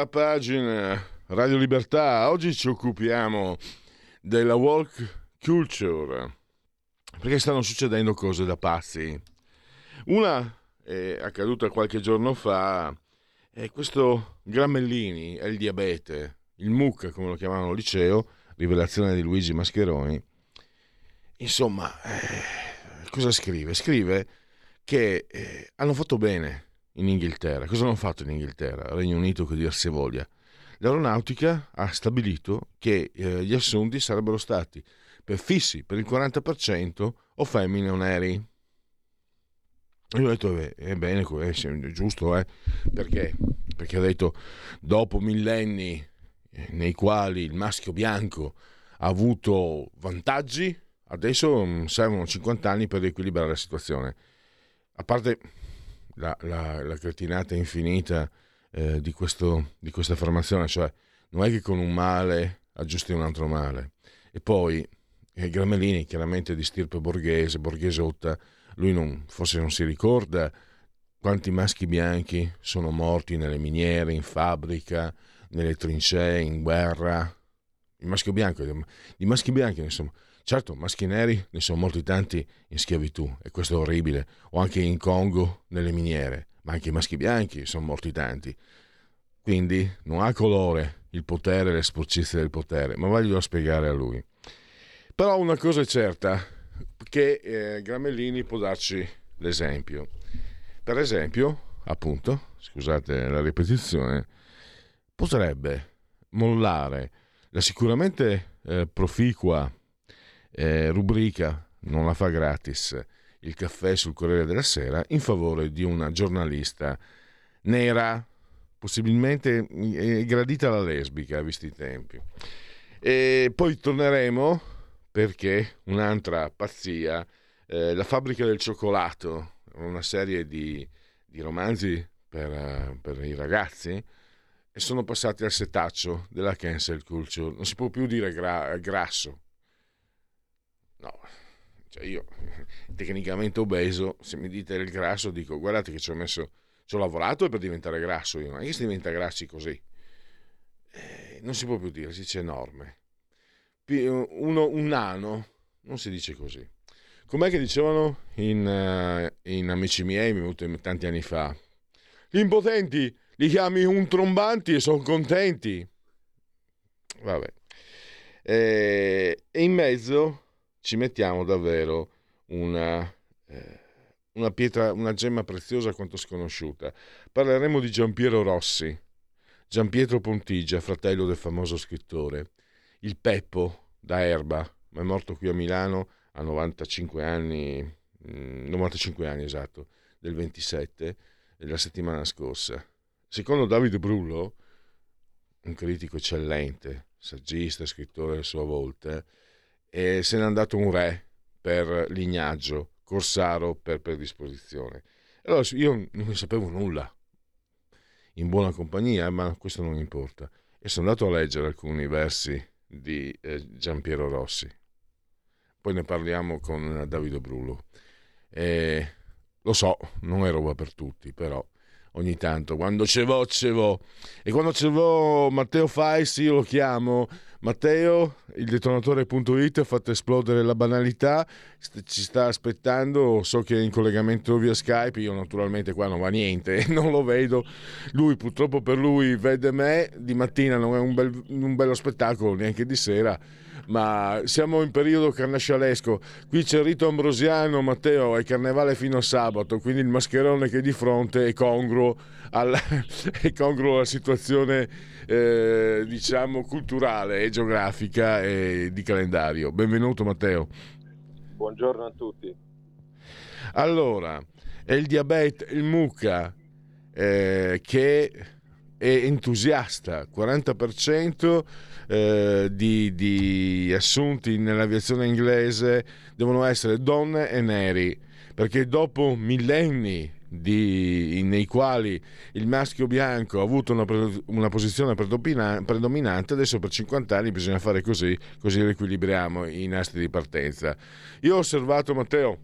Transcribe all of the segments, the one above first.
La pagina Radio Libertà, oggi ci occupiamo della walk culture, perché stanno succedendo cose da pazzi. Una è accaduta qualche giorno fa, è questo Gramellini, è il diabete, il MUC come lo chiamavano al liceo, rivelazione di Luigi Mascheroni. Insomma, eh, cosa scrive? Scrive che eh, hanno fatto bene in Inghilterra. Cosa hanno fatto in Inghilterra? Regno Unito, che dir se voglia. L'aeronautica ha stabilito che eh, gli assunti sarebbero stati per fissi per il 40% o femmine o neri. Io ho detto, beh, è bene, è giusto, eh? Perché? Perché ha detto, dopo millenni eh, nei quali il maschio bianco ha avuto vantaggi, adesso mm, servono 50 anni per riequilibrare la situazione. A parte la, la, la cretinata infinita eh, di, questo, di, questa affermazione, cioè non è che con un male aggiusti un altro male. E poi eh, Gramellini, chiaramente di stirpe borghese, borghesotta, lui non, forse non si ricorda quanti maschi bianchi sono morti nelle miniere, in fabbrica, nelle trincee, in guerra. Il maschio bianco, di maschi bianchi, insomma, Certo, maschi neri ne sono morti tanti in schiavitù e questo è orribile, o anche in Congo nelle miniere, ma anche i maschi bianchi sono morti tanti. Quindi non ha colore il potere le sporcizie del potere, ma voglio spiegare a lui. Però una cosa è certa, che eh, Gramellini può darci l'esempio. Per esempio, appunto, scusate la ripetizione, potrebbe mollare la sicuramente eh, proficua eh, rubrica non la fa gratis il caffè sul Corriere della Sera in favore di una giornalista nera, possibilmente eh, gradita alla lesbica, visti i tempi. E poi torneremo perché un'altra pazzia, eh, La fabbrica del cioccolato, una serie di, di romanzi per, per, i ragazzi, e sono passati al setaccio della cancel culture. Non si può più dire gra- grasso, No, cioè io tecnicamente obeso, se mi dite il grasso dico guardate che ci ho messo, ci ho lavorato per diventare grasso io, è che si diventa grassi così. Eh, non si può più dire, si dice enorme. Uno, un nano, non si dice così. Com'è che dicevano in, uh, in Amici miei, mi venuto tanti anni fa? Gli impotenti li chiami un trombanti e sono contenti. Vabbè. Eh, e in mezzo ci mettiamo davvero una, eh, una pietra, una gemma preziosa quanto sconosciuta. Parleremo di Giampiero Rossi, Giampietro Pontigia, fratello del famoso scrittore, il Peppo da Erba, ma è morto qui a Milano a 95 anni, 95 mm, anni esatto, del 27, della settimana scorsa. Secondo Davide Brullo, un critico eccellente, saggista, scrittore a sua volta, e se n'è andato un re per lignaggio, Corsaro per predisposizione. Allora io non ne sapevo nulla, in buona compagnia, ma questo non importa. E sono andato a leggere alcuni versi di eh, Giampiero Rossi. Poi ne parliamo con Davide Brullo. E, lo so, non è roba per tutti, però ogni tanto, quando ce vo, ce vo. E quando ce vo Matteo Fais, io lo chiamo Matteo, il detonatore.it fatto esplodere la banalità, ci sta aspettando, so che è in collegamento via Skype, io naturalmente qua non va niente, non lo vedo, lui purtroppo per lui vede me, di mattina non è un, bel, un bello spettacolo, neanche di sera, ma siamo in periodo carnascialesco. Qui c'è il rito ambrosiano, Matteo, è carnevale fino a sabato, quindi il mascherone che è di fronte è congruo alla, è congruo alla situazione, eh, diciamo, culturale e geografica e di calendario. Benvenuto, Matteo. Buongiorno a tutti. Allora, è il diabete, il mucca, eh, che è entusiasta, 40% eh, di, di, assunti nell'aviazione inglese devono essere donne e neri, perché dopo millenni di, nei quali il maschio bianco ha avuto una, una posizione predominante, adesso per 50 anni bisogna fare così, così riequilibriamo i nastri di partenza. Io ho osservato, Matteo,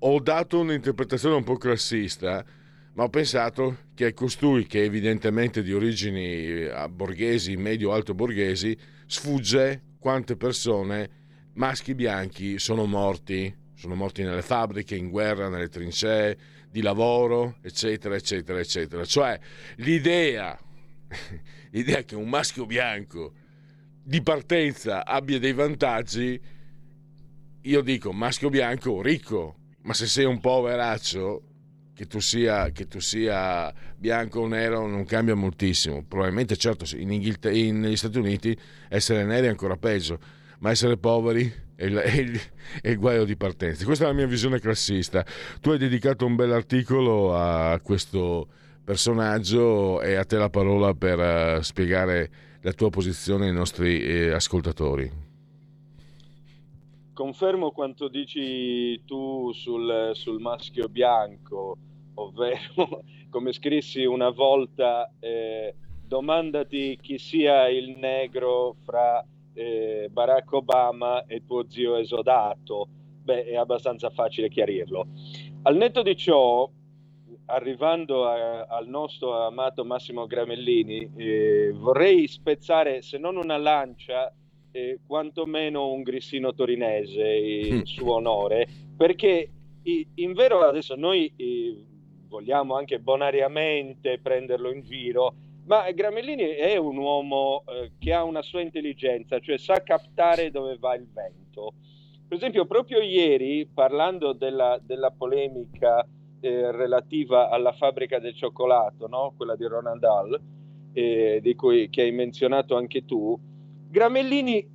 ho dato un'interpretazione un po' classista, ma ho pensato che costui, che evidentemente di origini eh, borghesi, medio-alto borghesi, sfugge quante persone, maschi bianchi, sono morti. Sono morti nelle fabbriche, in guerra, nelle trincee, di lavoro, eccetera, eccetera, eccetera. Cioè l'idea, l'idea che un maschio bianco di partenza abbia dei vantaggi, io dico maschio bianco ricco, ma se sei un poveraccio che tu, sia, che tu sia bianco o nero non cambia moltissimo. Probabilmente, certo, in Inghilterra, in, negli Stati Uniti essere neri è ancora peggio, ma essere poveri è il, è, il, è il, guaio di partenza. Questa è la mia visione classista. Tu hai dedicato un bel articolo a questo personaggio e a te la parola per uh, spiegare la tua posizione ai nostri eh, ascoltatori confermo quanto dici tu sul, sul, maschio bianco, ovvero come scrissi una volta, eh, domandati chi sia il negro fra eh, Barack Obama e tuo zio esodato. Beh, è abbastanza facile chiarirlo. Al netto di ciò, arrivando a, al nostro amato Massimo Gramellini, eh, vorrei spezzare, se non una lancia, eh, quantomeno un grissino torinese in suo onore, perché in vero adesso noi eh, vogliamo anche bonariamente prenderlo in giro, ma Gramellini è un uomo eh, che ha una sua intelligenza, cioè sa captare dove va il vento. Per esempio, proprio ieri, parlando della, della polemica eh, relativa alla fabbrica del cioccolato, no? quella di Ronald Dahl, eh, di cui che hai menzionato anche tu, Gramellini,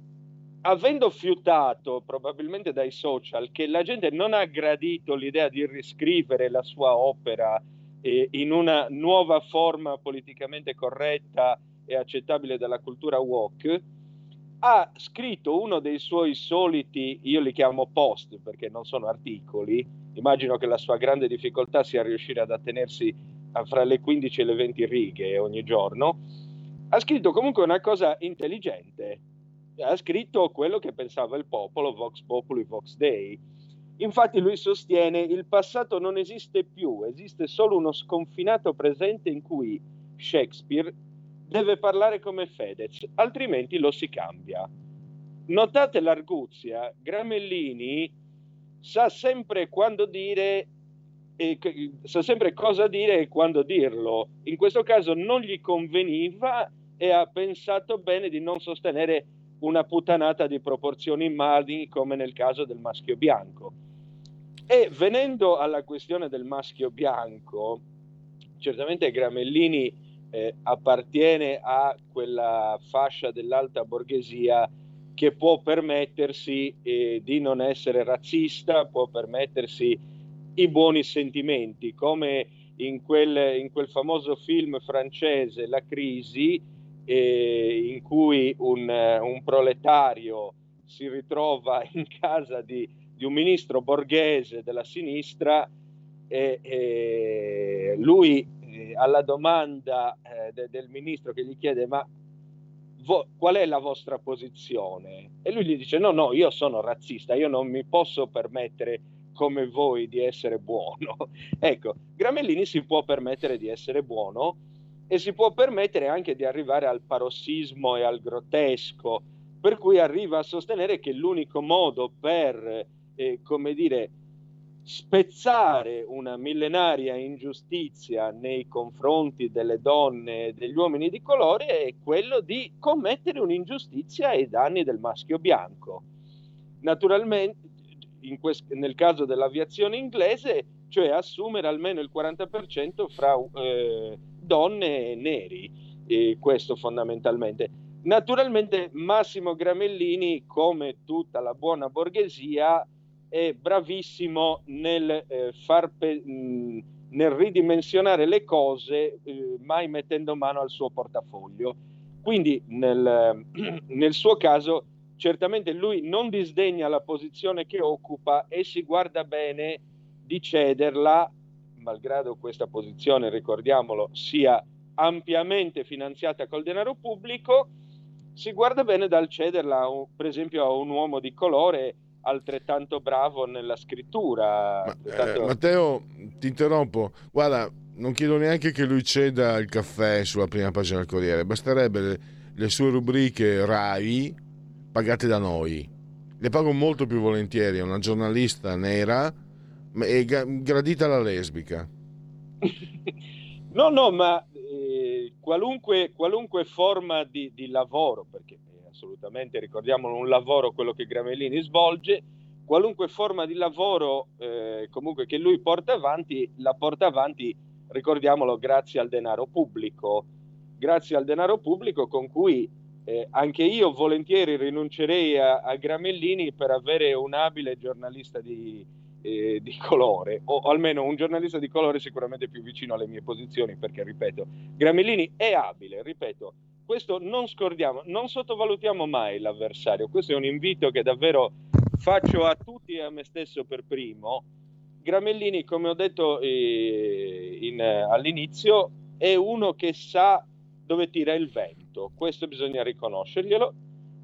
avendo fiutato probabilmente dai social che la gente non ha gradito l'idea di riscrivere la sua opera eh, in una nuova forma politicamente corretta e accettabile dalla cultura woke, ha scritto uno dei suoi soliti, io li chiamo post perché non sono articoli, immagino che la sua grande difficoltà sia riuscire ad attenersi fra le 15 e le 20 righe ogni giorno, ha scritto comunque una cosa intelligente. Ha scritto quello che pensava il popolo, Vox Populi, Vox Dei. Infatti lui sostiene il passato non esiste più, esiste solo uno sconfinato presente in cui Shakespeare deve parlare come Fedez, altrimenti lo si cambia. Notate l'arguzia, Gramellini sa sempre quando dire e sa sempre cosa dire e quando dirlo. In questo caso non gli conveniva e ha pensato bene di non sostenere una puttanata di proporzioni immani come nel caso del maschio bianco. E venendo alla questione del maschio bianco, certamente Gramellini eh, appartiene a quella fascia dell'alta borghesia che può permettersi eh, di non essere razzista, può permettersi i buoni sentimenti, come in quel, in quel famoso film francese La crisi, eh, in cui un, un, proletario si ritrova in casa di, di un ministro borghese della sinistra e, e lui eh, alla domanda eh, de, del ministro che gli chiede ma vo, qual è la vostra posizione? E lui gli dice no, no, io sono razzista, io non mi posso permettere come voi di essere buono. ecco, Gramellini si può permettere di essere buono e si può permettere anche di arrivare al parossismo e al grottesco, per cui arriva a sostenere che l'unico modo per, eh, come dire, spezzare una millenaria ingiustizia nei confronti delle donne e degli uomini di colore è quello di commettere un'ingiustizia ai danni del maschio bianco. Naturalmente, quest- nel caso dell'aviazione inglese, cioè assumere almeno il 40% fra eh, donne e neri, e questo fondamentalmente. Naturalmente Massimo Gramellini, come tutta la buona borghesia, è bravissimo nel, eh, far pe- mh, nel ridimensionare le cose, eh, mai mettendo mano al suo portafoglio. Quindi nel, nel suo caso certamente lui non disdegna la posizione che occupa e si guarda bene di cederla, malgrado questa posizione, ricordiamolo, sia ampiamente finanziata col denaro pubblico, si guarda bene dal cederla, per esempio, a un uomo di colore altrettanto bravo nella scrittura. Ma, eh, Matteo, ti interrompo. Guarda, non chiedo neanche che lui ceda il caffè sulla prima pagina del Corriere, basterebbe le, le sue rubriche RAI pagate da noi. Le pago molto più volentieri a una giornalista nera e gradita la lesbica. no, no, ma eh, qualunque, qualunque, forma di, di lavoro, perché assolutamente ricordiamolo un lavoro quello che Gramellini svolge, qualunque forma di lavoro eh, comunque che lui porta avanti, la porta avanti, ricordiamolo, grazie al denaro pubblico, grazie al denaro pubblico con cui eh, anche io volentieri rinuncerei a, a, Gramellini per avere un abile giornalista di, eh, di, colore, o almeno un giornalista di colore sicuramente più vicino alle mie posizioni, perché ripeto, Gramellini è abile, ripeto, questo non scordiamo, non sottovalutiamo mai l'avversario, questo è un invito che davvero faccio a tutti e a me stesso per primo. Gramellini, come ho detto eh, in, all'inizio, è uno che sa dove tira il vento, questo bisogna riconoscerglielo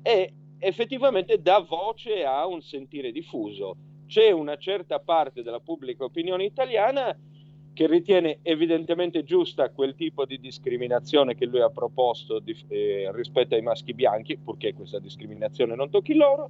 e effettivamente dà voce a un sentire diffuso. C'è una certa parte della pubblica opinione italiana che ritiene evidentemente giusta quel tipo di discriminazione che lui ha proposto di, eh, rispetto ai maschi bianchi, purché questa discriminazione non tocchi loro,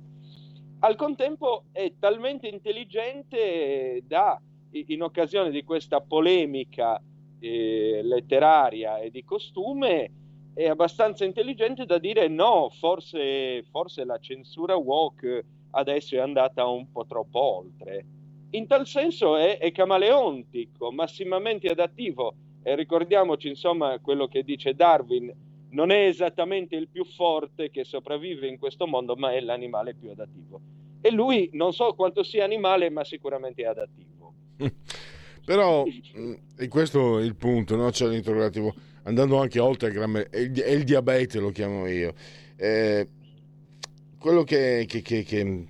al contempo è talmente intelligente da, in occasione di questa polemica eh, letteraria e di costume è abbastanza intelligente da dire no, forse, forse la censura woke adesso è andata un po' troppo oltre. In tal senso è, è camaleontico, massimamente adattivo e ricordiamoci insomma quello che dice Darwin, non è esattamente il più forte che sopravvive in questo mondo, ma è l'animale più adattivo. E lui non so quanto sia animale, ma sicuramente è adattivo. Però, mm, e questo è il punto, no? c'è l'interrogativo, andando anche oltre il, gramme, è è il diabete, lo chiamo io. Eh, quello che, che, che, che,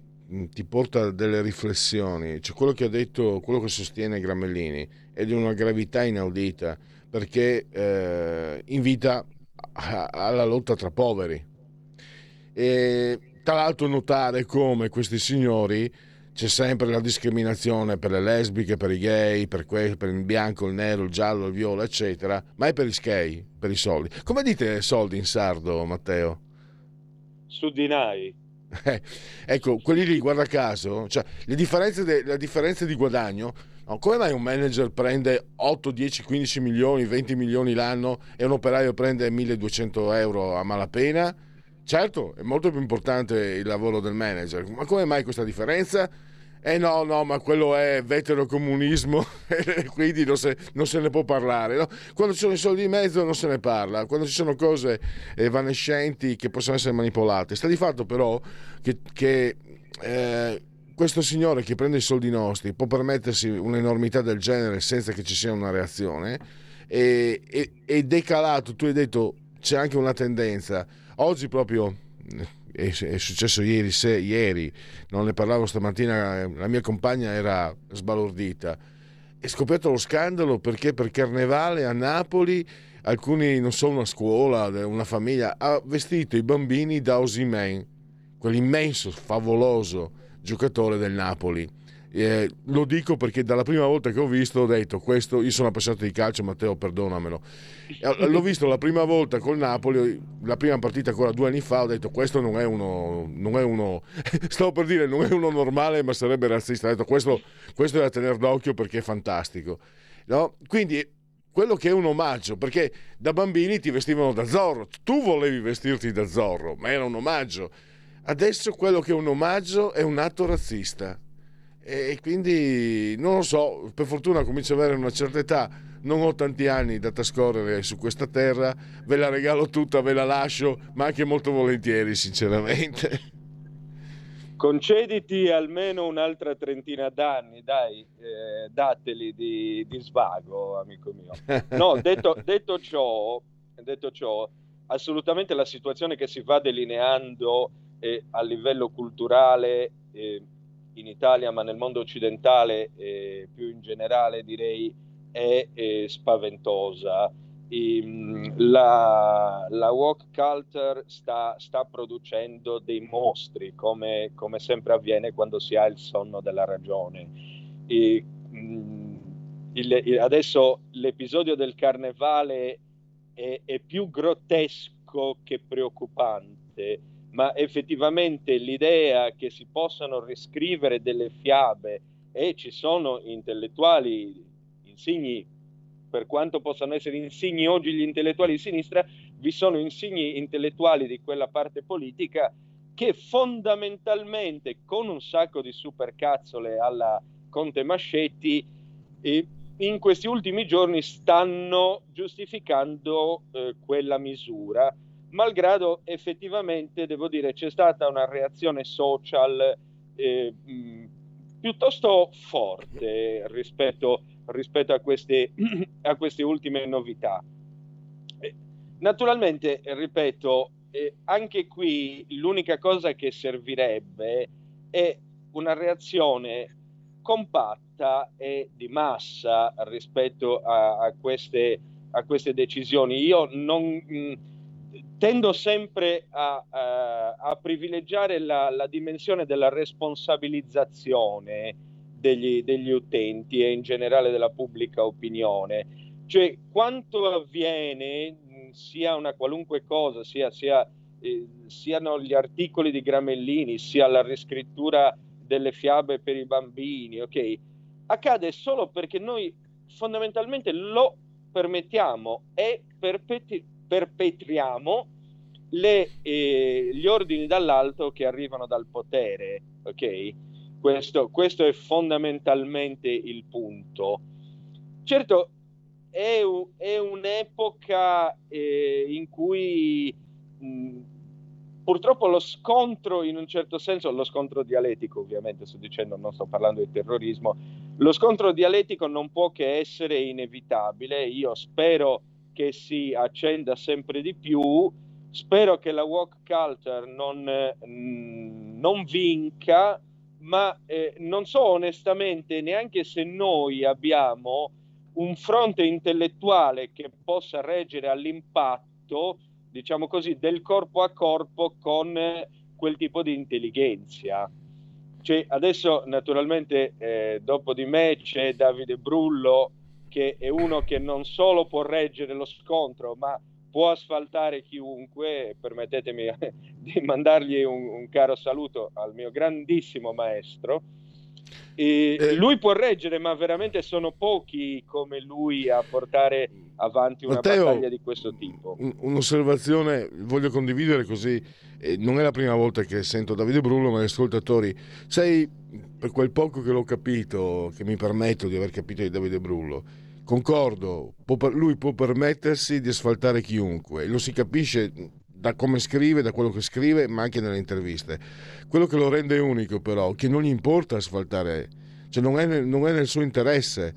ti porta delle riflessioni, cioè quello che ha detto, quello che sostiene Gramellini è di una gravità inaudita, perché eh, invita alla lotta tra poveri. E tra l'altro notare come questi signori c'è sempre la discriminazione per le lesbiche, per i gay, per, que- per il bianco, il nero, il giallo, il viola, eccetera, ma è per i skei, per i soldi. Come dite soldi in sardo, Matteo? Su dinai. Eh, ecco, quelli lì, guarda caso, cioè, le, differenze de- le differenze di guadagno No, come mai un manager prende 8, 10, 15 milioni, 20 milioni l'anno e un operaio prende 1200 euro a malapena? Certo, è molto più importante il lavoro del manager, ma come mai questa differenza? Eh no, no, ma quello è veterocomunismo e quindi non se, non se, ne può parlare. No? Quando ci sono i soldi in mezzo non se ne parla, quando ci sono cose evanescenti che possono essere manipolate. Sta di fatto però che, che eh, questo signore che prende i soldi nostri può permettersi un'enormità del genere senza che ci sia una reazione e, e, ed è calato, tu hai detto c'è anche una tendenza. Oggi proprio è, successo ieri, se, ieri, non ne parlavo stamattina, la mia compagna era sbalordita. È scoperto lo scandalo perché per Carnevale a Napoli alcuni, non so, una scuola, una famiglia, ha vestito i bambini da Osimen, quell'immenso, favoloso giocatore del Napoli. Eh, lo dico perché dalla prima volta che ho visto ho detto questo, io sono appassionato di calcio Matteo perdonamelo, l'ho visto la prima volta col Napoli, la prima partita ancora due anni fa, ho detto questo non è uno, non è uno stavo per dire non è uno normale ma sarebbe razzista, ho detto questo, questo è da tenere d'occhio perché è fantastico. No? Quindi quello che è un omaggio, perché da bambini ti vestivano da Zorro, tu volevi vestirti da Zorro, ma era un omaggio. Adesso quello che è un omaggio è un atto razzista e quindi non lo so, per fortuna comincio ad avere una certa età, non ho tanti anni da trascorrere su questa terra, ve la regalo tutta, ve la lascio, ma anche molto volentieri sinceramente. Concediti almeno un'altra trentina d'anni, dai, eh, dateli di, di, svago, amico mio. No, detto, detto, ciò, detto ciò, assolutamente la situazione che si va delineando eh, a livello culturale eh, in Italia, ma nel mondo occidentale eh, più in generale direi è, è spaventosa. I, la, la walk culture sta, sta, producendo dei mostri, come, come, sempre avviene quando si ha il sonno della ragione. E, il, adesso l'episodio del carnevale è, è più grottesco che preoccupante ma effettivamente l'idea che si possano riscrivere delle fiabe e ci sono intellettuali insigni, per quanto possano essere insigni oggi gli intellettuali di sinistra, vi sono insigni intellettuali di quella parte politica che fondamentalmente con un sacco di supercazzole alla Conte Mascetti eh, in questi ultimi giorni stanno giustificando eh, quella misura malgrado effettivamente, devo dire, c'è stata una reazione social eh, mh, piuttosto forte rispetto, rispetto a, queste, a, queste, ultime novità. Eh, naturalmente, ripeto, eh, anche qui l'unica cosa che servirebbe è una reazione compatta e di massa rispetto a, a, queste, a queste, decisioni. Io non... Mh, tendo sempre a, a, a privilegiare la, la, dimensione della responsabilizzazione degli, degli, utenti e in generale della pubblica opinione. Cioè, quanto avviene, sia una qualunque cosa, sia, sia, eh, siano gli articoli di Gramellini, sia la riscrittura delle fiabe per i bambini, ok? Accade solo perché noi fondamentalmente lo permettiamo e perpetuiamo perpetriamo le, eh, gli ordini dall'alto che arrivano dal potere, ok? Questo, questo è fondamentalmente il punto. Certo, è, è un'epoca eh, in cui mh, purtroppo lo scontro, in un certo senso, lo scontro dialettico, ovviamente sto dicendo, non sto parlando di terrorismo, lo scontro dialettico non può che essere inevitabile. Io spero che si accenda sempre di più. Spero che la walk culture non, mm, non vinca, ma eh, non so onestamente neanche se noi abbiamo un fronte intellettuale che possa reggere all'impatto, diciamo così, del corpo a corpo con quel tipo di intelligenza. Cioè, adesso naturalmente eh, dopo di me c'è Davide Brullo che è uno che non solo può reggere lo scontro, ma può asfaltare chiunque. Permettetemi di mandargli un, un caro saluto al mio grandissimo maestro. Eh, lui può reggere, ma veramente sono pochi come lui a portare avanti una Matteo, battaglia di questo tipo. Un'osservazione voglio condividere così, eh, non è la prima volta che sento Davide Brullo, ma gli ascoltatori, sai, per quel poco che l'ho capito, che mi permetto di aver capito di Davide Brullo, concordo, lui può permettersi di asfaltare chiunque, lo si capisce da come scrive, da quello che scrive, ma anche nelle interviste. Quello che lo rende unico però, che non gli importa asfaltare, cioè non è nel, non è nel suo interesse,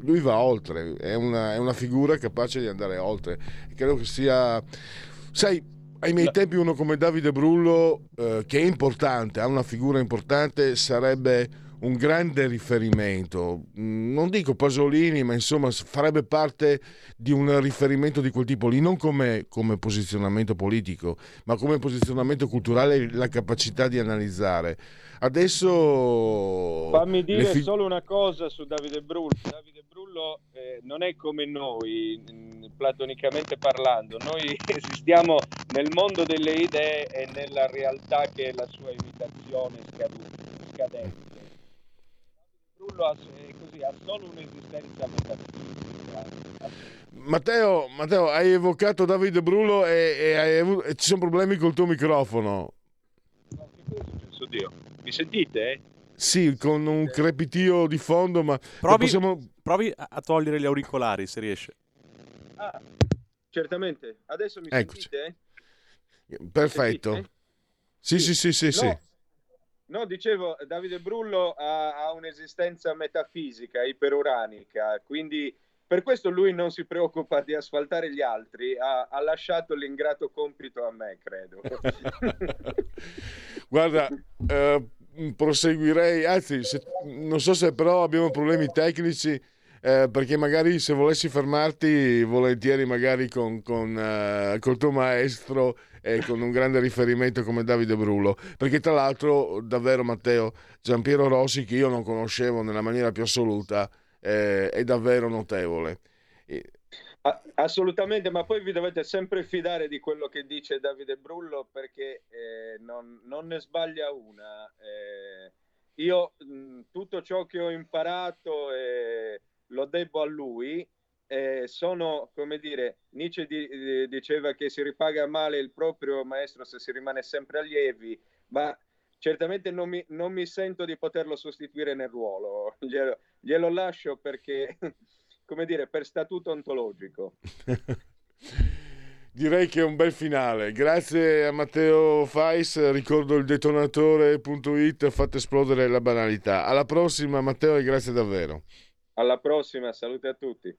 lui va oltre, è una, è una, figura capace di andare oltre. Credo che sia... Sai, ai miei tempi uno come Davide Brullo, eh, che è importante, ha una figura importante, sarebbe un grande riferimento. Mm, non dico Pasolini, ma insomma farebbe parte di un riferimento di quel tipo lì, non come, come posizionamento politico, ma come posizionamento culturale, la capacità di analizzare. Adesso... Fammi dire fi- solo una cosa su Davide Brullo. Davide Brullo eh, non è come noi, platonicamente parlando. Noi esistiamo nel mondo delle idee e nella realtà che è la sua imitazione scadente. Trullo ha, così, ha solo un'esistenza metafisica. Matteo, Matteo, hai evocato Davide Brullo e, e, avuto, e, ci sono problemi col tuo microfono. No, che cosa è successo, Dio? Mi sentite? Sì, con un crepitio di fondo, ma provi, possiamo... provi a togliere gli auricolari se riesce. Ah, certamente. Adesso mi Eccoci. sentite? Perfetto. Sentite? Sì, sì, sì, sì, sì. No. No, dicevo, Davide Brullo ha, ha, un'esistenza metafisica, iperuranica, quindi per questo lui non si preoccupa di asfaltare gli altri, ha, ha lasciato l'ingrato compito a me, credo. Guarda, eh, proseguirei, anzi, se, non so se però abbiamo problemi tecnici eh, perché magari se volessi fermarti volentieri magari con, con uh, col tuo maestro e con un grande riferimento come Davide Brullo, perché tra l'altro davvero Matteo Giampiero Rossi che io non conoscevo nella maniera più assoluta eh, è davvero notevole. Assolutamente, ma poi vi dovete sempre fidare di quello che dice Davide Brullo perché eh, non, non, ne sbaglia una. Eh, io mh, tutto ciò che ho imparato eh, lo debbo a lui. Eh, sono, come dire, Nietzsche di, di, diceva che si ripaga male il proprio maestro se si rimane sempre allievi, ma certamente non mi, non mi sento di poterlo sostituire nel ruolo. Glielo, glielo lascio perché, come dire, per statuto ontologico. Direi che è un bel finale. Grazie a Matteo Fais. Ricordo il detonatore.it. Fate esplodere la banalità. Alla prossima, Matteo, e grazie davvero. Alla prossima, salute a tutti.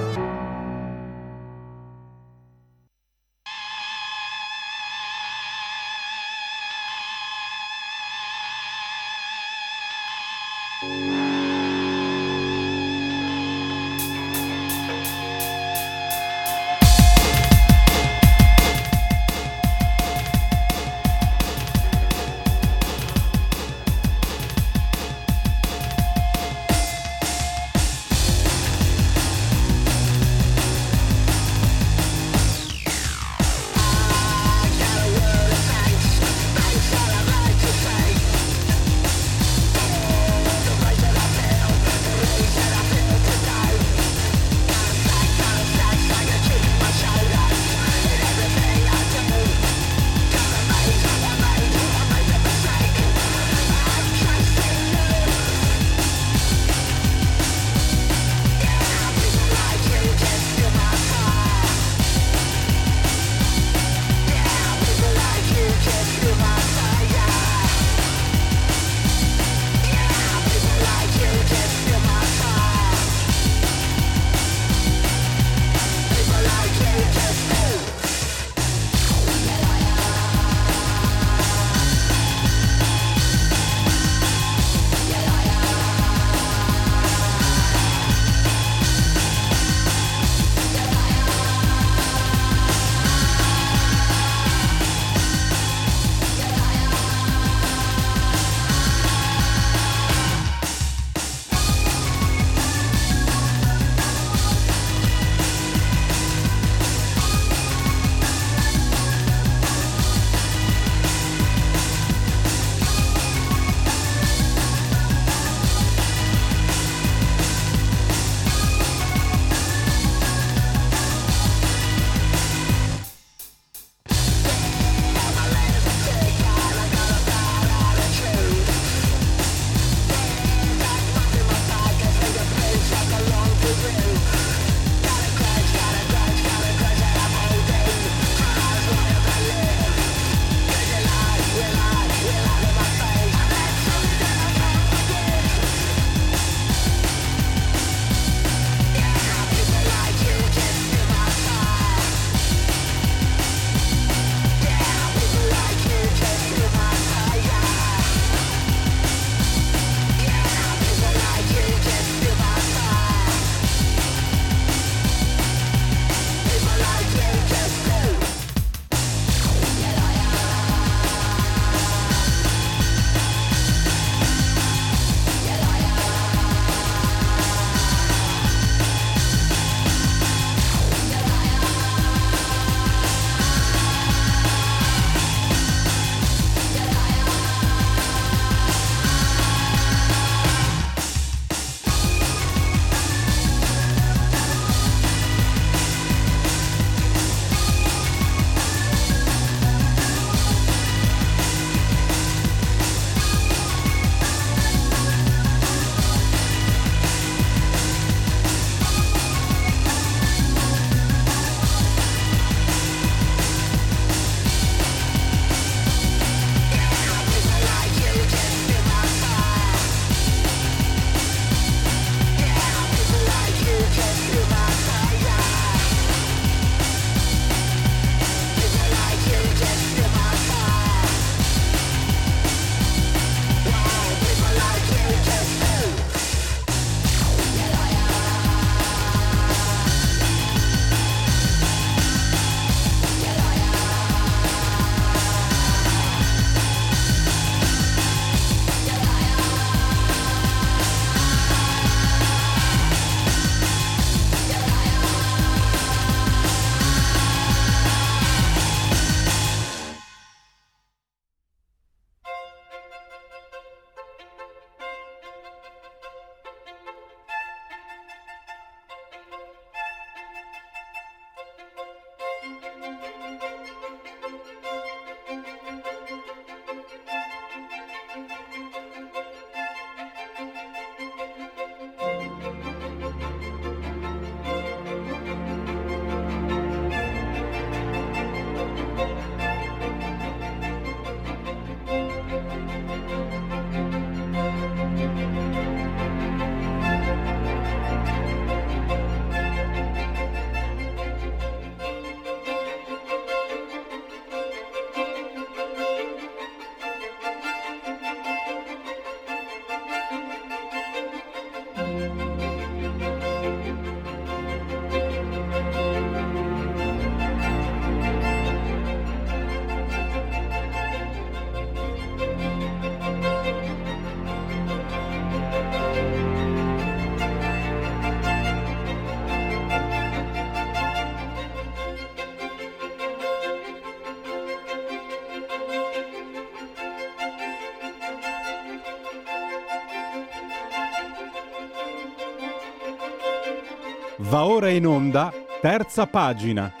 Va ora in onda, terza pagina.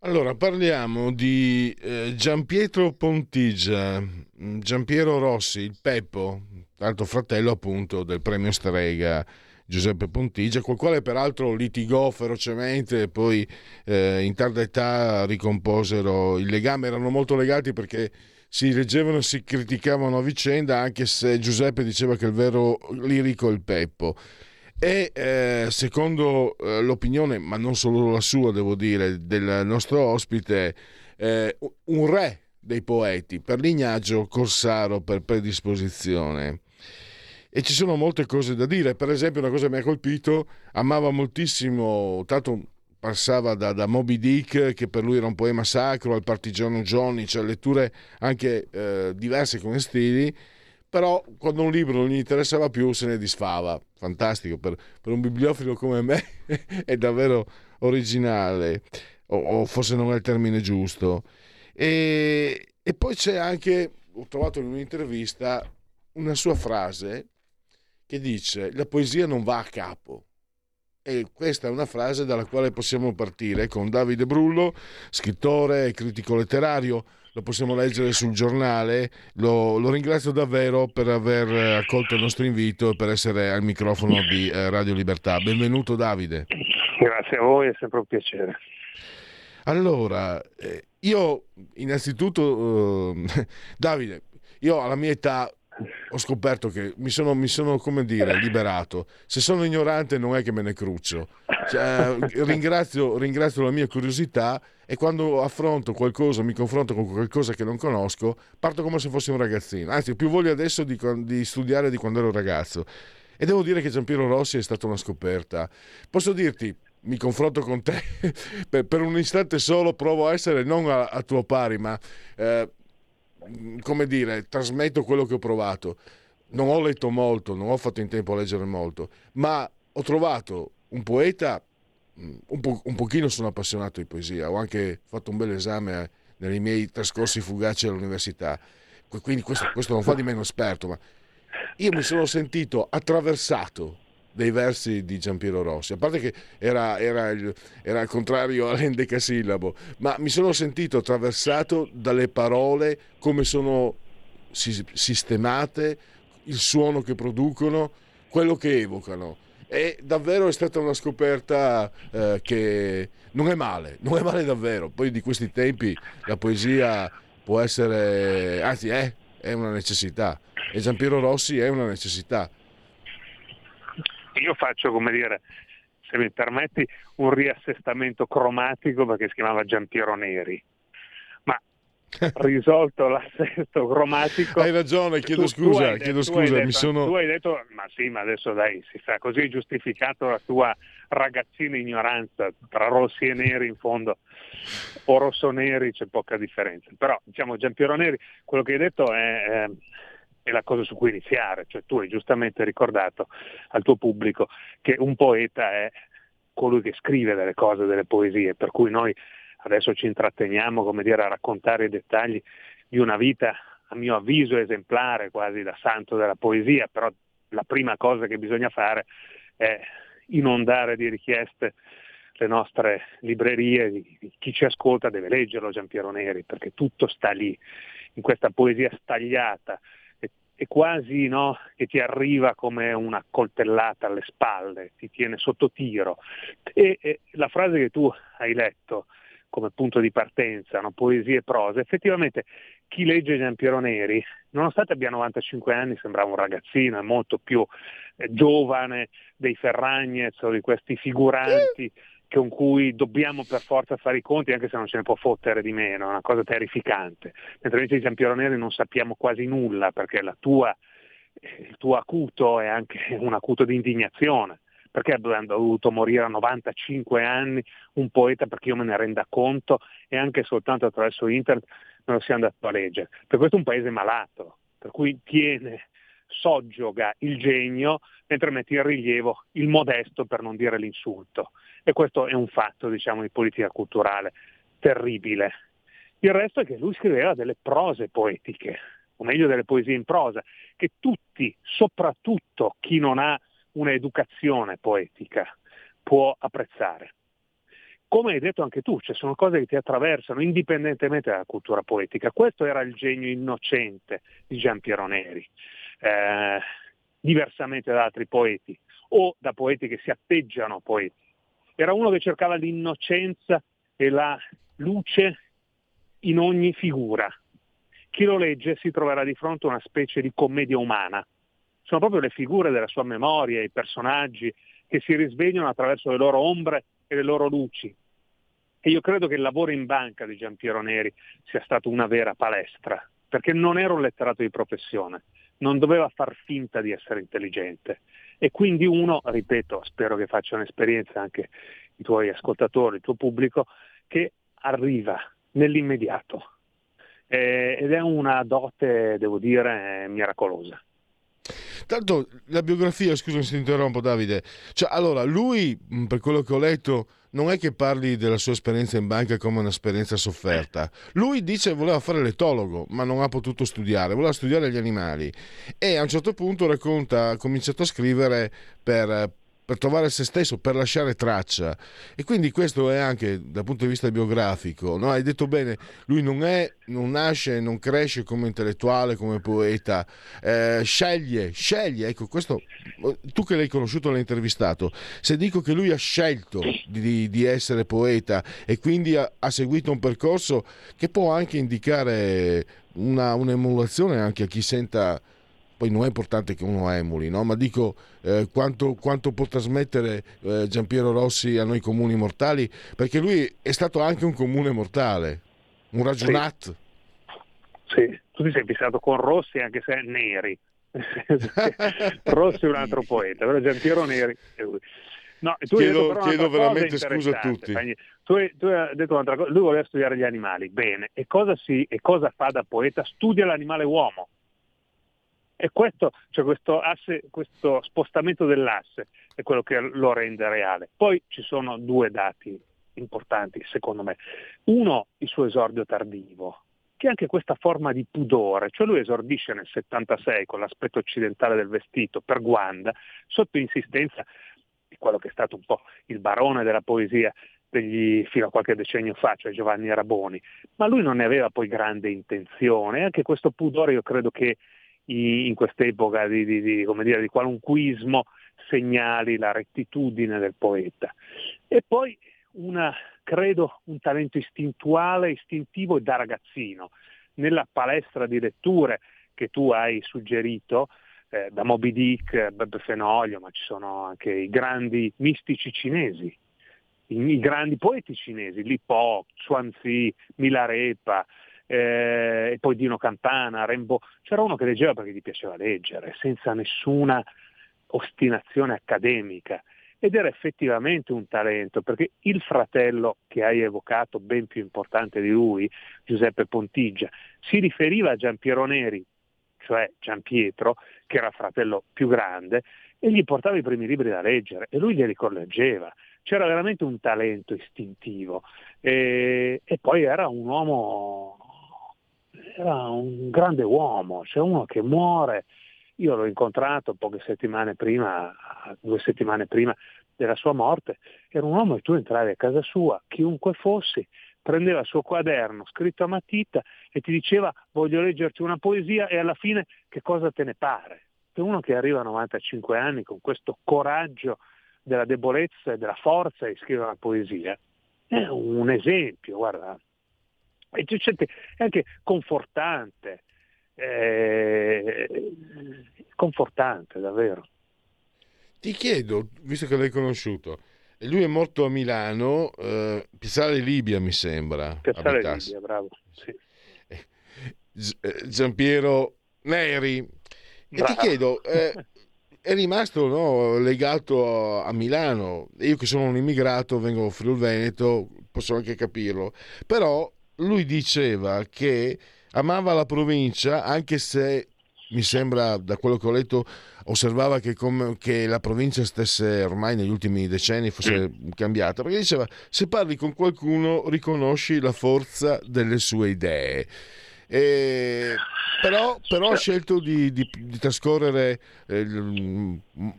Allora, parliamo di eh, Giampietro Pontigia, mm, Giampiero Rossi, il Peppo, l'altro fratello appunto del premio Strega Giuseppe Pontigia, col quale peraltro litigò ferocemente e poi eh, in tarda età ricomposero il legame, erano molto legati perché si leggevano e si criticavano a vicenda, anche se Giuseppe diceva che il vero lirico è il Peppo. E eh, secondo eh, l'opinione, ma non solo la sua, devo dire, del nostro ospite, eh, un re dei poeti, per lignaggio Corsaro per predisposizione e ci sono molte cose da dire. Per esempio, una cosa che mi ha colpito, amava moltissimo, tanto passava da, da, Moby Dick, che per lui era un poema sacro, al Partigiano Johnny, cioè letture anche eh, diverse come stili, però quando un libro non gli interessava più se ne disfava. Fantastico, per, per un bibliofilo come me è davvero originale, o, o, forse non è il termine giusto. E, e poi c'è anche, ho trovato in un'intervista, una sua frase che dice la poesia non va a capo. E questa è una frase dalla quale possiamo partire con Davide Brullo, scrittore e critico letterario. Lo possiamo leggere sul giornale. Lo, lo, ringrazio davvero per aver accolto il nostro invito e per essere al microfono di eh, Radio Libertà. Benvenuto Davide. Grazie a voi, è sempre un piacere. Allora, eh, io innanzitutto, eh, Davide, io alla mia età ho scoperto che mi sono, mi sono, come dire, liberato. Se sono ignorante non è che me ne cruccio. Cioè, ringrazio, ringrazio, la mia curiosità e quando affronto qualcosa, mi confronto con qualcosa che non conosco, parto come se fossi un ragazzino. Anzi, più voglia adesso di, di studiare di quando ero ragazzo. E devo dire che Giampiero Rossi è stata una scoperta. Posso dirti, mi confronto con te, per, un istante solo provo a essere non a, a tuo pari, ma eh, come dire, trasmetto quello che ho provato. Non ho letto molto, non ho fatto in tempo a leggere molto, ma ho trovato un poeta, mm, un, po- un pochino sono appassionato di poesia, ho anche fatto un bel esame nei miei trascorsi fugaci all'università, quindi questo, questo non fa di me un esperto, ma io mi sono sentito attraversato dei versi di Giampiero Rossi, a parte che era, era, il, era il contrario all'endecasillabo, ma mi sono sentito attraversato dalle parole, come sono sistemate, il suono che producono, quello che evocano. E davvero è stata una scoperta eh, che non è male, non è male davvero. Poi di questi tempi la poesia può essere, anzi è, è una necessità. E Giampiero Rossi è una necessità io faccio, come dire, se mi permetti, un riassestamento cromatico perché si chiamava Giampiero Neri. Ma risolto l'assesto cromatico. Hai ragione, chiedo tu, scusa, tu chiedo detto, scusa, detto, mi sono... Tu hai detto, ma sì, ma adesso dai, si sa, così giustificato la tua ragazzina ignoranza, tra rossi e neri in fondo, o rosso-neri c'è poca differenza. Però, diciamo, Giampiero Neri, quello che hai detto è... Eh, è la cosa su cui iniziare, cioè tu hai giustamente ricordato al tuo pubblico che un poeta è colui che scrive delle cose, delle poesie, per cui noi adesso ci intratteniamo come dire, a raccontare i dettagli di una vita a mio avviso esemplare, quasi da santo della poesia, però la prima cosa che bisogna fare è inondare di richieste le nostre librerie, chi ci ascolta deve leggerlo Giampiero Neri, perché tutto sta lì, in questa poesia stagliata, è quasi no, che ti arriva come una coltellata alle spalle, ti tiene sotto tiro. E, e la frase che tu hai letto come punto di partenza, no, poesia e prosa, effettivamente chi legge Giampiero Neri, nonostante abbia 95 anni, sembrava un ragazzino, è molto più eh, giovane dei Ferragnez o di questi figuranti con cui dobbiamo per forza fare i conti anche se non ce ne può fottere di meno, è una cosa terrificante. Mentre invece di Giampiero Neri non sappiamo quasi nulla perché tua, il tuo acuto è anche un acuto di indignazione. Perché abbiamo dovuto morire a 95 anni un poeta perché io me ne renda conto e anche soltanto attraverso internet non lo siamo andato a leggere. Per questo è un paese malato, per cui tiene, soggioga il genio mentre mette in rilievo il modesto per non dire l'insulto. E questo è un fatto diciamo, di politica culturale terribile. Il resto è che lui scriveva delle prose poetiche, o meglio delle poesie in prosa, che tutti, soprattutto chi non ha un'educazione poetica, può apprezzare. Come hai detto anche tu, cioè sono cose che ti attraversano indipendentemente dalla cultura poetica. Questo era il genio innocente di Gian Piero Neri, eh, diversamente da altri poeti o da poeti che si atteggiano poeti. Era uno che cercava l'innocenza e la luce in ogni figura. Chi lo legge si troverà di fronte a una specie di commedia umana. Sono proprio le figure della sua memoria, i personaggi che si risvegliano attraverso le loro ombre e le loro luci. E io credo che il lavoro in banca di Giampiero Neri sia stato una vera palestra, perché non era un letterato di professione, non doveva far finta di essere intelligente. E quindi uno, ripeto, spero che faccia un'esperienza anche i tuoi ascoltatori, il tuo pubblico, che arriva nell'immediato. Eh, ed è una dote, devo dire, miracolosa. Tanto la biografia, scusa se interrompo Davide, cioè, allora lui, per quello che ho letto, non è che parli della sua esperienza in banca come un'esperienza sofferta. Lui dice che voleva fare l'etologo, ma non ha potuto studiare, voleva studiare gli animali. E a un certo punto racconta, ha cominciato a scrivere per, per trovare se stesso, per lasciare traccia. E quindi questo è anche dal punto di vista biografico. No? Hai detto bene, lui non, è, non nasce, non cresce come intellettuale, come poeta, eh, sceglie, sceglie. Ecco, questo, tu che l'hai conosciuto, l'hai intervistato, se dico che lui ha scelto di, di essere poeta e quindi ha, ha, seguito un percorso che può anche indicare una, un'emulazione anche a chi senta poi non è importante che uno emuli, no? ma dico eh, quanto, quanto, può trasmettere eh, Giampiero Rossi a noi comuni mortali, perché lui è stato anche un comune mortale, un ragionat. Sì. sì. tu ti sei fissato con Rossi anche se Neri. Rossi è un altro poeta, però Giampiero Neri è lui. No, tu chiedo, chiedo veramente scusa a tutti. Tu, tu, hai detto un'altra cosa, lui voleva studiare gli animali, bene, e cosa, si, e cosa fa da poeta? Studia l'animale uomo e questo, cioè questo, asse, questo spostamento dell'asse è quello che lo rende reale. Poi ci sono due dati importanti, secondo me. Uno, il suo esordio tardivo, che è anche questa forma di pudore, cioè lui esordisce nel 76 con l'aspetto occidentale del vestito per Guanda, sotto insistenza di quello che è stato un po' il barone della poesia degli, fino a qualche decennio fa, cioè Giovanni Raboni, ma lui non ne aveva poi grande intenzione, anche questo pudore io credo che in quest'epoca di, di, di, dire, di qualunquismo segnali la rettitudine del poeta. E poi una, credo un talento istintuale, istintivo e da ragazzino. Nella palestra di letture che tu hai suggerito, eh, da Moby Dick, Beppe Fenoglio, ma ci sono anche i grandi mistici cinesi, i, i grandi poeti cinesi, Li Po, Xuanzi, Milarepa, eh, poi Dino Campana, Rainbow. C'era uno che leggeva perché gli piaceva leggere, senza nessuna ostinazione accademica. Ed era effettivamente un talento, perché il fratello che hai evocato, ben più importante di lui, Giuseppe Pontigia, si riferiva a Giampiero Neri, cioè Giampietro, che era fratello più grande, e gli portava i primi libri da leggere e lui glieli correggeva. C'era veramente un talento istintivo e, e poi era un uomo era un grande uomo, cioè uno che muore. Io l'ho incontrato poche settimane prima, due settimane prima della sua morte, era un uomo che tu entravi a casa sua, chiunque fossi, prendeva il suo quaderno scritto a matita e ti diceva voglio leggerti una poesia e alla fine che cosa te ne pare. Per uno che arriva a 95 anni con questo coraggio della debolezza e della forza di scrivere una poesia, è un esempio, guarda, è anche confortante, eh, confortante davvero. Ti chiedo, visto che l'hai conosciuto, lui è morto a Milano, eh, Piazzale Libia mi sembra. Piazzale. Libia, bravo. Sì. Eh, Giampiero Neri. Bravo. E ti chiedo, eh, è rimasto no, legato a Milano. Io che sono un immigrato, vengo Friul Veneto, posso anche capirlo. Però lui diceva che amava la provincia anche se mi sembra, da quello che ho letto, osservava che, com- che, la provincia stesse ormai negli ultimi decenni fosse cambiata, perché diceva se parli con qualcuno riconosci la forza delle sue idee. E, però, però, ha scelto di, di, di trascorrere eh,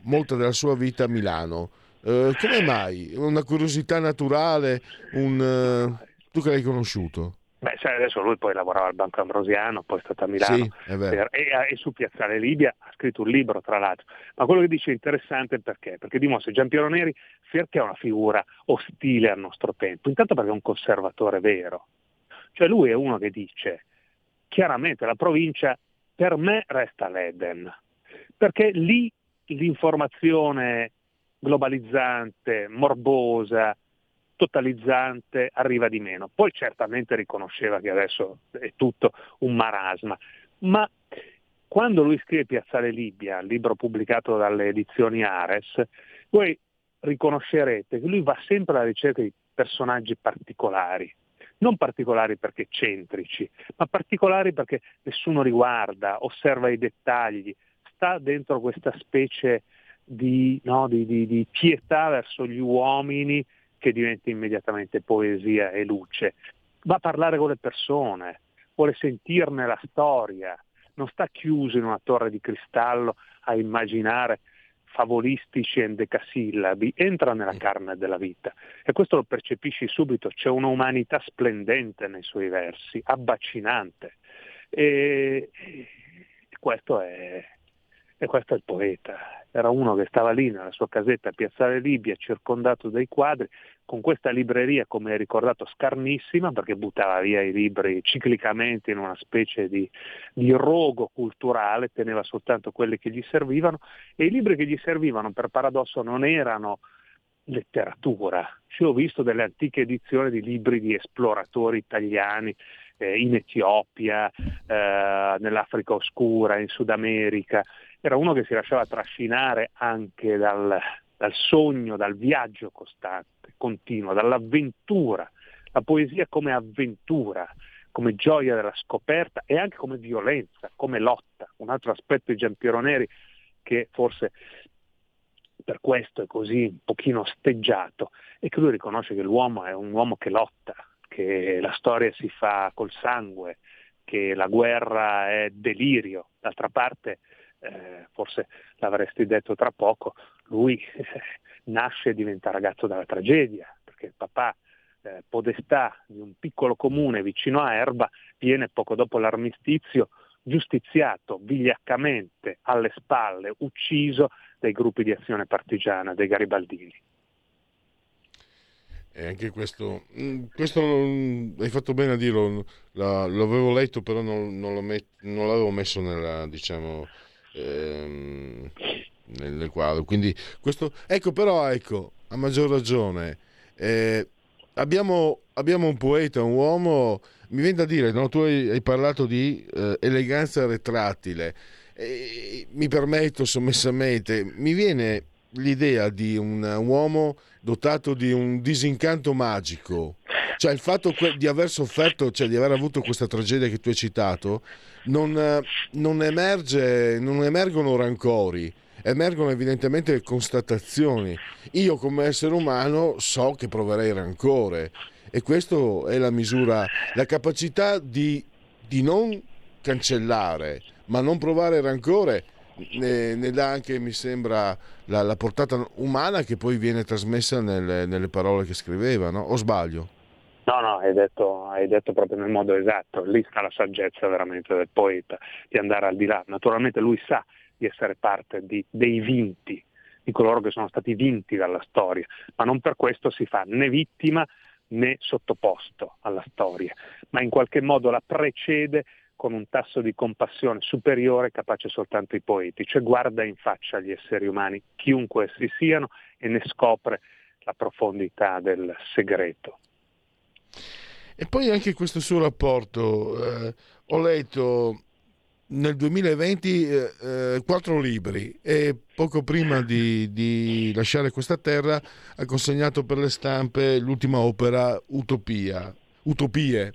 molta della sua vita a Milano. Eh, come mai? Una curiosità naturale? Un, uh, tu che l'hai conosciuto? Beh, cioè adesso lui poi lavorava al Banco Ambrosiano, poi è stato a Milano sì, per, e, e, su Piazzale Libia ha scritto un libro tra l'altro. Ma quello che dice è interessante perché? Perché dimostra che Giampiero Neri perché è una figura ostile al nostro tempo, intanto perché è un conservatore vero. Cioè lui è uno che dice chiaramente la provincia per me resta l'Eden, perché lì l'informazione globalizzante, morbosa, totalizzante arriva di meno. Poi certamente riconosceva che adesso è tutto un marasma, ma quando lui scrive Piazzale Libia, libro pubblicato dalle edizioni Ares, voi riconoscerete che lui va sempre alla ricerca di personaggi particolari, non particolari perché centrici, ma particolari perché nessuno riguarda, osserva i dettagli, sta dentro questa specie di, no, di, di, di pietà verso gli uomini che diventa immediatamente poesia e luce. Va a parlare con le persone, vuole sentirne la storia, non sta chiuso in una torre di cristallo a immaginare favolistici endecasillabi, entra nella carne della vita. E questo lo percepisci subito, c'è un'umanità splendente nei suoi versi, abbacinante e questo è, e questo è il poeta, era uno che stava lì nella sua casetta a Piazzale Libia circondato dai quadri, con questa libreria, come hai ricordato, scarnissima, perché buttava via i libri ciclicamente in una specie di, di rogo culturale, teneva soltanto quelli che gli servivano, e i libri che gli servivano, per paradosso, non erano letteratura. Ci ho visto delle antiche edizioni di libri di esploratori italiani eh, in Etiopia, eh, nell'Africa oscura, in Sud America, era uno che si lasciava trascinare anche dal, dal sogno, dal viaggio costante, continuo, dall'avventura, la poesia come avventura, come gioia della scoperta e anche come violenza, come lotta. Un altro aspetto di Giampiero Neri che forse per questo è così un pochino steggiato è che lui riconosce che l'uomo è un uomo che lotta, che la storia si fa col sangue, che la guerra è delirio. D'altra parte eh, forse l'avresti detto tra poco, lui eh, nasce e diventa ragazzo dalla tragedia, perché il papà eh, podestà di un piccolo comune vicino a Erba viene poco dopo l'armistizio giustiziato vigliaccamente alle spalle, ucciso dai gruppi di azione partigiana, dei garibaldini. E anche questo, mm, questo hai fatto bene a dirlo, la, l'avevo letto però non, non, met, non l'avevo messo nella, diciamo, ehm, nel, nel, quadro. Quindi questo, ecco però, ecco, a maggior ragione, eh, abbiamo, abbiamo, un poeta, un uomo, mi viene da dire, no? tu hai, hai, parlato di eh, eleganza retrattile, e, mi permetto sommessamente, mi viene l'idea di un, uomo dotato di un disincanto magico. Cioè il fatto di aver sofferto, cioè di aver avuto questa tragedia che tu hai citato, non, non, emerge, non emergono rancori, emergono evidentemente constatazioni. Io come essere umano so che proverei rancore e questa è la misura, la capacità di, di non cancellare, ma non provare rancore. Ne, ne, dà anche, mi sembra, la, la, portata umana che poi viene trasmessa nelle, nelle parole che scriveva, no? o sbaglio? No, no, hai detto, hai detto, proprio nel modo esatto, lì sta la saggezza veramente del poeta, di andare al di là. Naturalmente lui sa di essere parte di, dei vinti, di coloro che sono stati vinti dalla storia, ma non per questo si fa né vittima né sottoposto alla storia, ma in qualche modo la precede con un tasso di compassione superiore capace soltanto i poeti, cioè guarda in faccia gli esseri umani, chiunque essi siano, e ne scopre la profondità del segreto. E poi anche questo suo rapporto, eh, ho letto nel 2020 eh, eh, quattro libri e poco prima di, di, lasciare questa terra ha consegnato per le stampe l'ultima opera Utopia, Utopie.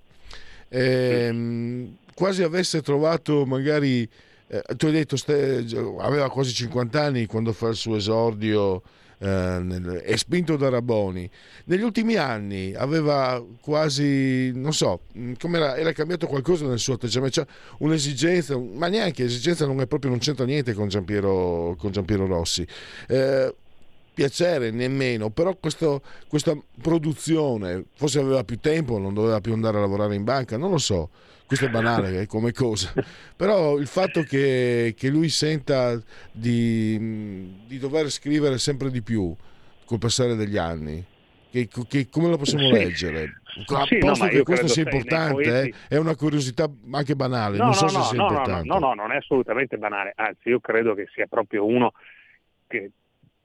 Eh, quasi avesse trovato magari eh, tu hai detto ste, aveva quasi 50 anni quando fa il suo esordio eh, nel, è spinto da Raboni. Negli ultimi anni aveva quasi, non so, mm, era, era cambiato qualcosa nel suo atteggiamento, cioè un'esigenza, ma neanche esigenza non è proprio, non c'entra niente con Giampiero, con Giampiero Rossi. Eh, piacere nemmeno, però questo, questa produzione, forse aveva più tempo, non doveva più andare a lavorare in banca, non lo so, questo è banale come cosa, però il fatto che, che lui senta di, di, dover scrivere sempre di più col passare degli anni, che, che come lo possiamo sì. leggere? A sì, posto no, che questo sia importante, eh, è una curiosità anche banale, no, non so no, se sia importante. No, no, non è assolutamente banale, anzi io credo che sia proprio uno che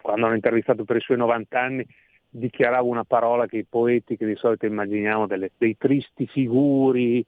quando hanno intervistato per i suoi 90 anni, dichiarava una parola che i poeti che di solito immaginiamo delle, dei tristi figuri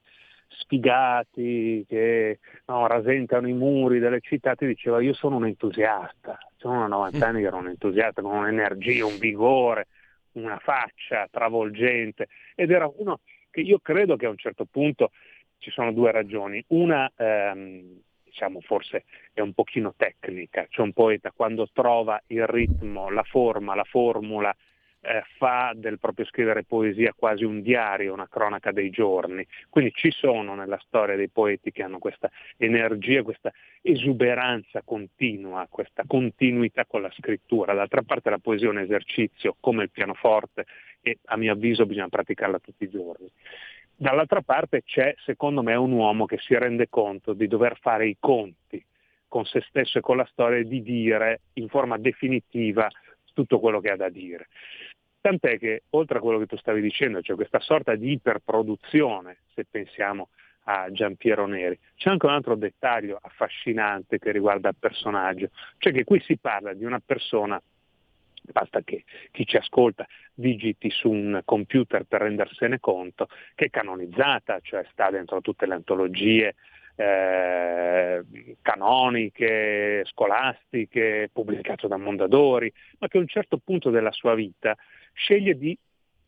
sfigati che no, rasentano i muri delle città, ti diceva io sono un entusiasta, sono 90 anni che ero un entusiasta con un'energia, un vigore, una faccia travolgente. Ed era uno che io credo che a un certo punto ci sono due ragioni, una ehm, diciamo forse è un pochino tecnica, cioè un poeta quando trova il ritmo, la forma, la formula, eh, fa del proprio scrivere poesia quasi un diario, una cronaca dei giorni. Quindi ci sono nella storia dei poeti che hanno questa energia, questa esuberanza continua, questa continuità con la scrittura. D'altra parte la poesia è un esercizio come il pianoforte e a mio avviso bisogna praticarla tutti i giorni. Dall'altra parte c'è, secondo me, un uomo che si rende conto di dover fare i conti con se stesso e con la storia e di dire in forma definitiva tutto quello che ha da dire. Tant'è che, oltre a quello che tu stavi dicendo, cioè questa sorta di iperproduzione, se pensiamo a Giampiero Neri, c'è anche un altro dettaglio affascinante che riguarda il personaggio, cioè che qui si parla di una persona basta che chi ci ascolta digiti su un computer per rendersene conto, che è canonizzata, cioè sta dentro tutte le antologie eh, canoniche, scolastiche, pubblicato da Mondadori, ma che a un certo punto della sua vita sceglie di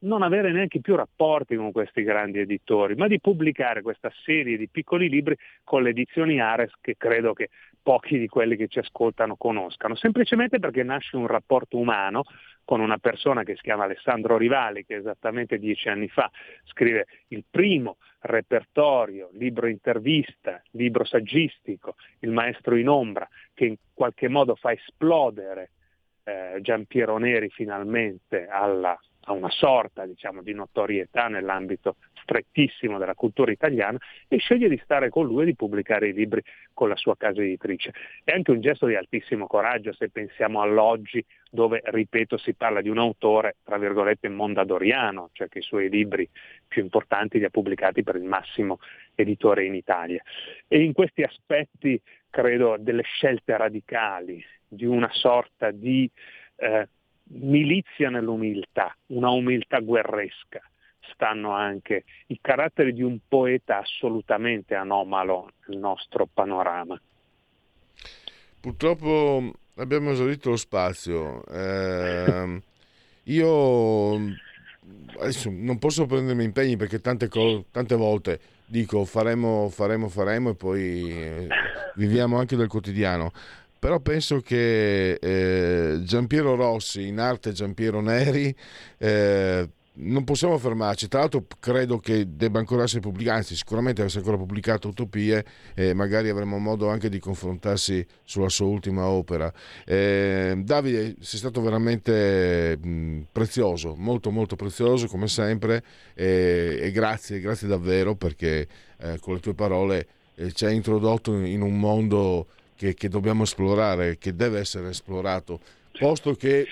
non avere neanche più rapporti con questi grandi editori, ma di pubblicare questa serie di piccoli libri con le edizioni Ares che credo che pochi di quelli che ci ascoltano conoscano, semplicemente perché nasce un rapporto umano con una persona che si chiama Alessandro Rivali, che esattamente dieci anni fa scrive il primo repertorio, libro intervista, libro saggistico, Il maestro in ombra, che in qualche modo fa esplodere eh, Giampiero Neri finalmente alla a una sorta diciamo, di notorietà nell'ambito strettissimo della cultura italiana e sceglie di stare con lui e di pubblicare i libri con la sua casa editrice. È anche un gesto di altissimo coraggio se pensiamo all'oggi dove, ripeto, si parla di un autore, tra virgolette, mondadoriano, cioè che i suoi libri più importanti li ha pubblicati per il massimo editore in Italia. E in questi aspetti credo delle scelte radicali, di una sorta di eh, milizia nell'umiltà, una umiltà guerresca, stanno anche i caratteri di un poeta assolutamente anomalo nel nostro panorama. Purtroppo abbiamo esaurito lo spazio. Eh, io adesso non posso prendermi impegni perché tante, co- tante volte dico faremo, faremo, faremo e poi eh, viviamo anche del quotidiano però penso che eh, Giampiero Rossi, in arte Giampiero Neri, eh, non possiamo fermarci. Tra l'altro, credo che debba ancora essere pubblicato, anzi, sicuramente essere ancora pubblicato Utopie e magari avremo modo anche di confrontarsi sulla sua ultima opera. Eh, Davide, sei stato veramente prezioso, molto, molto prezioso come sempre. E, e grazie, grazie davvero perché eh, con le tue parole eh, ci hai introdotto in un mondo che, che dobbiamo esplorare, che deve essere esplorato, posto che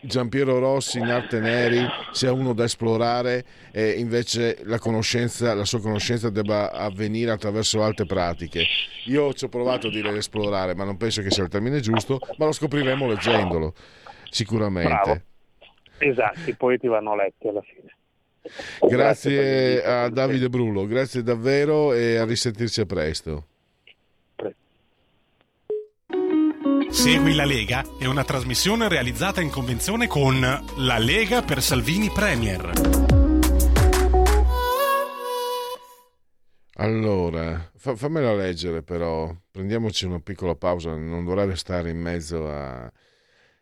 Giampiero Rossi in arte neri sia uno da esplorare e invece la, la sua conoscenza debba avvenire attraverso altre pratiche. Io ci ho provato a dire esplorare, ma non penso che sia il termine giusto, ma lo scopriremo leggendolo, sicuramente. Bravo. Esatto, i poeti vanno letti alla fine. Grazie, grazie a Davide Brullo, grazie davvero e a risentirci a presto. Segui la Lega è una trasmissione realizzata in convenzione con La Lega per Salvini Premier. Allora, fa, fammela leggere però, prendiamoci una piccola pausa, non dovrei stare in mezzo a...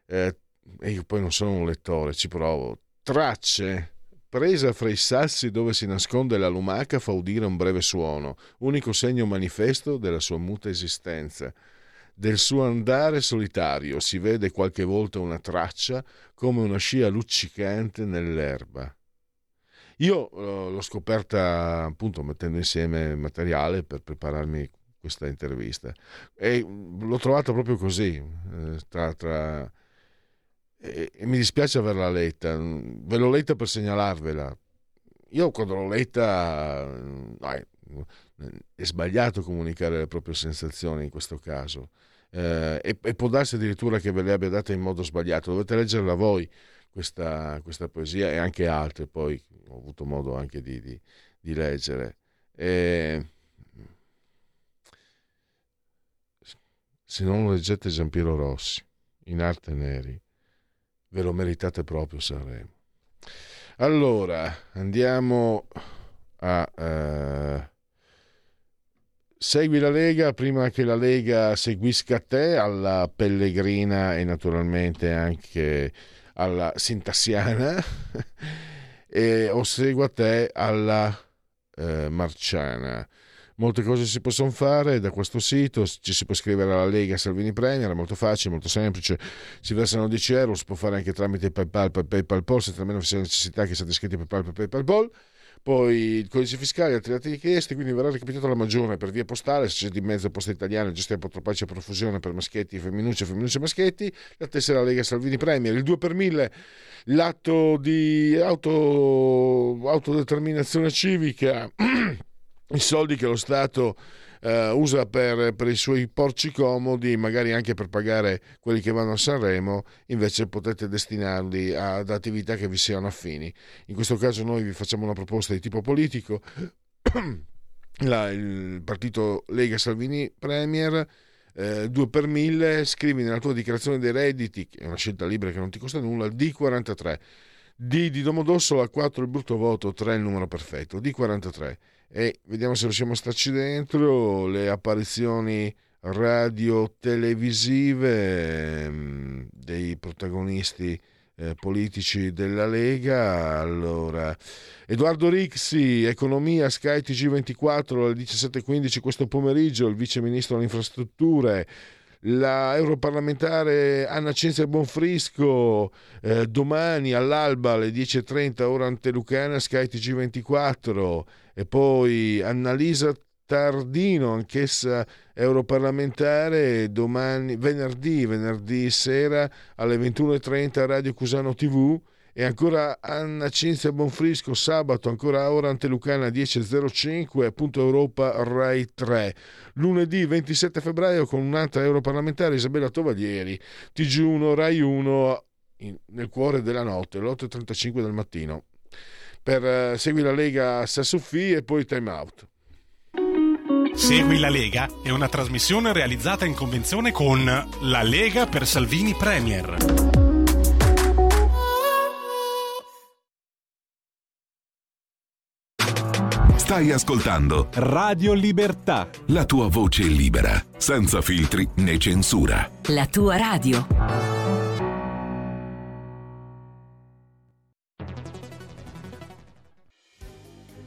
Eh, io poi non sono un lettore, ci provo. Tracce, presa fra i sassi dove si nasconde la lumaca fa udire un breve suono, unico segno manifesto della sua muta esistenza. Del suo andare solitario si vede qualche volta una traccia come una scia luccicante nell'erba. Io uh, l'ho scoperta appunto mettendo insieme materiale per prepararmi questa intervista e l'ho trovata proprio così, eh, tra, tra... E, mi dispiace averla letta, ve l'ho letta per segnalarvela. Io quando l'ho letta, è sbagliato comunicare le proprie sensazioni in questo caso. Eh, e, e, può darsi addirittura che ve le abbia date in modo sbagliato, dovete leggerla voi questa, questa poesia e anche altre, poi ho avuto modo anche di, di, di leggere. E... Se non leggete Giampiero Rossi, in arte neri, ve lo meritate proprio Sanremo. Allora, andiamo a... Uh, segui la Lega prima che la Lega seguisca te alla Pellegrina e naturalmente anche alla Sintassiana e o seguo a te alla eh, Marciana. Molte cose si possono fare da questo sito, ci si può iscrivere alla Lega Salvini Premier, è molto facile, molto semplice, si versano 10 euro, si può fare anche tramite PayPal, PayPal Pol, senza nemmeno sia necessità che siate iscritti a PayPal, PayPal Pol poi il codice fiscale, altri atti richiesti, quindi verrà recapitato la maggiore per via postale, se c'è di mezzo posta italiana, gestione apotropaccia a profusione per maschietti, femminucce, femminucce maschietti, la tessera Lega Salvini Premier, il 2 per 1000, l'atto di auto, autodeterminazione civica, i soldi che lo Stato eh, usa per, per, i suoi porci comodi, magari anche per pagare quelli che vanno a Sanremo, invece potete destinarli ad attività che vi siano affini. In questo caso noi vi facciamo una proposta di tipo politico. La, il partito Lega Salvini Premier eh, 2 per 1000 scrivi nella tua dichiarazione dei redditi è una scelta libera che non ti costa nulla D43 D di Domodossola 4 il brutto voto 3 il numero perfetto D43 e vediamo se riusciamo a starci dentro. Le apparizioni radio-televisive ehm, dei protagonisti eh, politici della Lega. Allora, Edoardo Rixi, Economia, Sky TG24 alle 17.15 questo pomeriggio, il vice ministro delle infrastrutture. La europarlamentare Anna Cenzia Bonfrisco eh, domani all'alba alle 10.30 ora antelucana Sky TG24 e poi Annalisa Tardino anch'essa europarlamentare domani venerdì venerdì sera alle 21.30 Radio Cusano TV e ancora Anna Cinzia Bonfrisco sabato ancora ora Antelucana 10.05 punto Europa Rai 3 lunedì 27 febbraio con un'altra europarlamentare Isabella Tovaglieri TG1 Rai 1 in, nel cuore della notte alle 8.35 del mattino per uh, Segui la Lega Sassuffi e poi Time Out Segui la Lega è una trasmissione realizzata in convenzione con La Lega per Salvini Premier Stai ascoltando Radio Libertà. La tua voce libera, senza filtri né censura. La tua radio.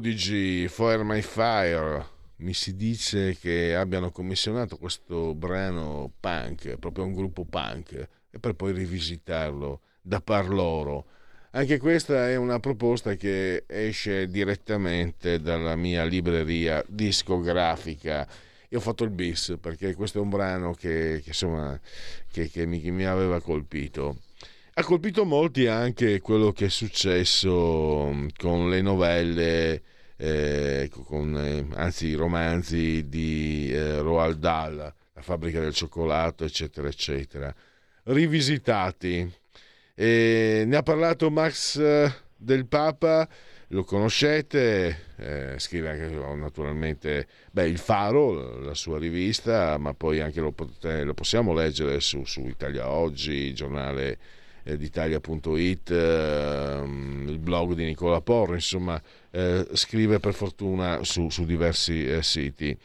Prodigi Fire My Fire mi si dice che abbiano commissionato questo brano punk, proprio un gruppo punk, e per poi rivisitarlo da par loro. Anche questa è una proposta che esce direttamente dalla mia libreria discografica. Io ho fatto il bis perché questo è un brano che, che, insomma, che, che mi, mi aveva colpito. Ha colpito molti anche quello che è successo con le novelle eh, con, eh, anzi i romanzi di eh, Roald Dahl, La fabbrica del cioccolato, eccetera, eccetera, rivisitati. E ne ha parlato Max eh, del Papa, lo conoscete, eh, scrive anche naturalmente beh, Il Faro, la sua rivista, ma poi anche lo, potete, lo possiamo leggere su, su Italia Oggi, giornale eh, d'Italia.it, eh, il blog di Nicola Porro, insomma eh, scrive per fortuna su, su diversi eh, siti.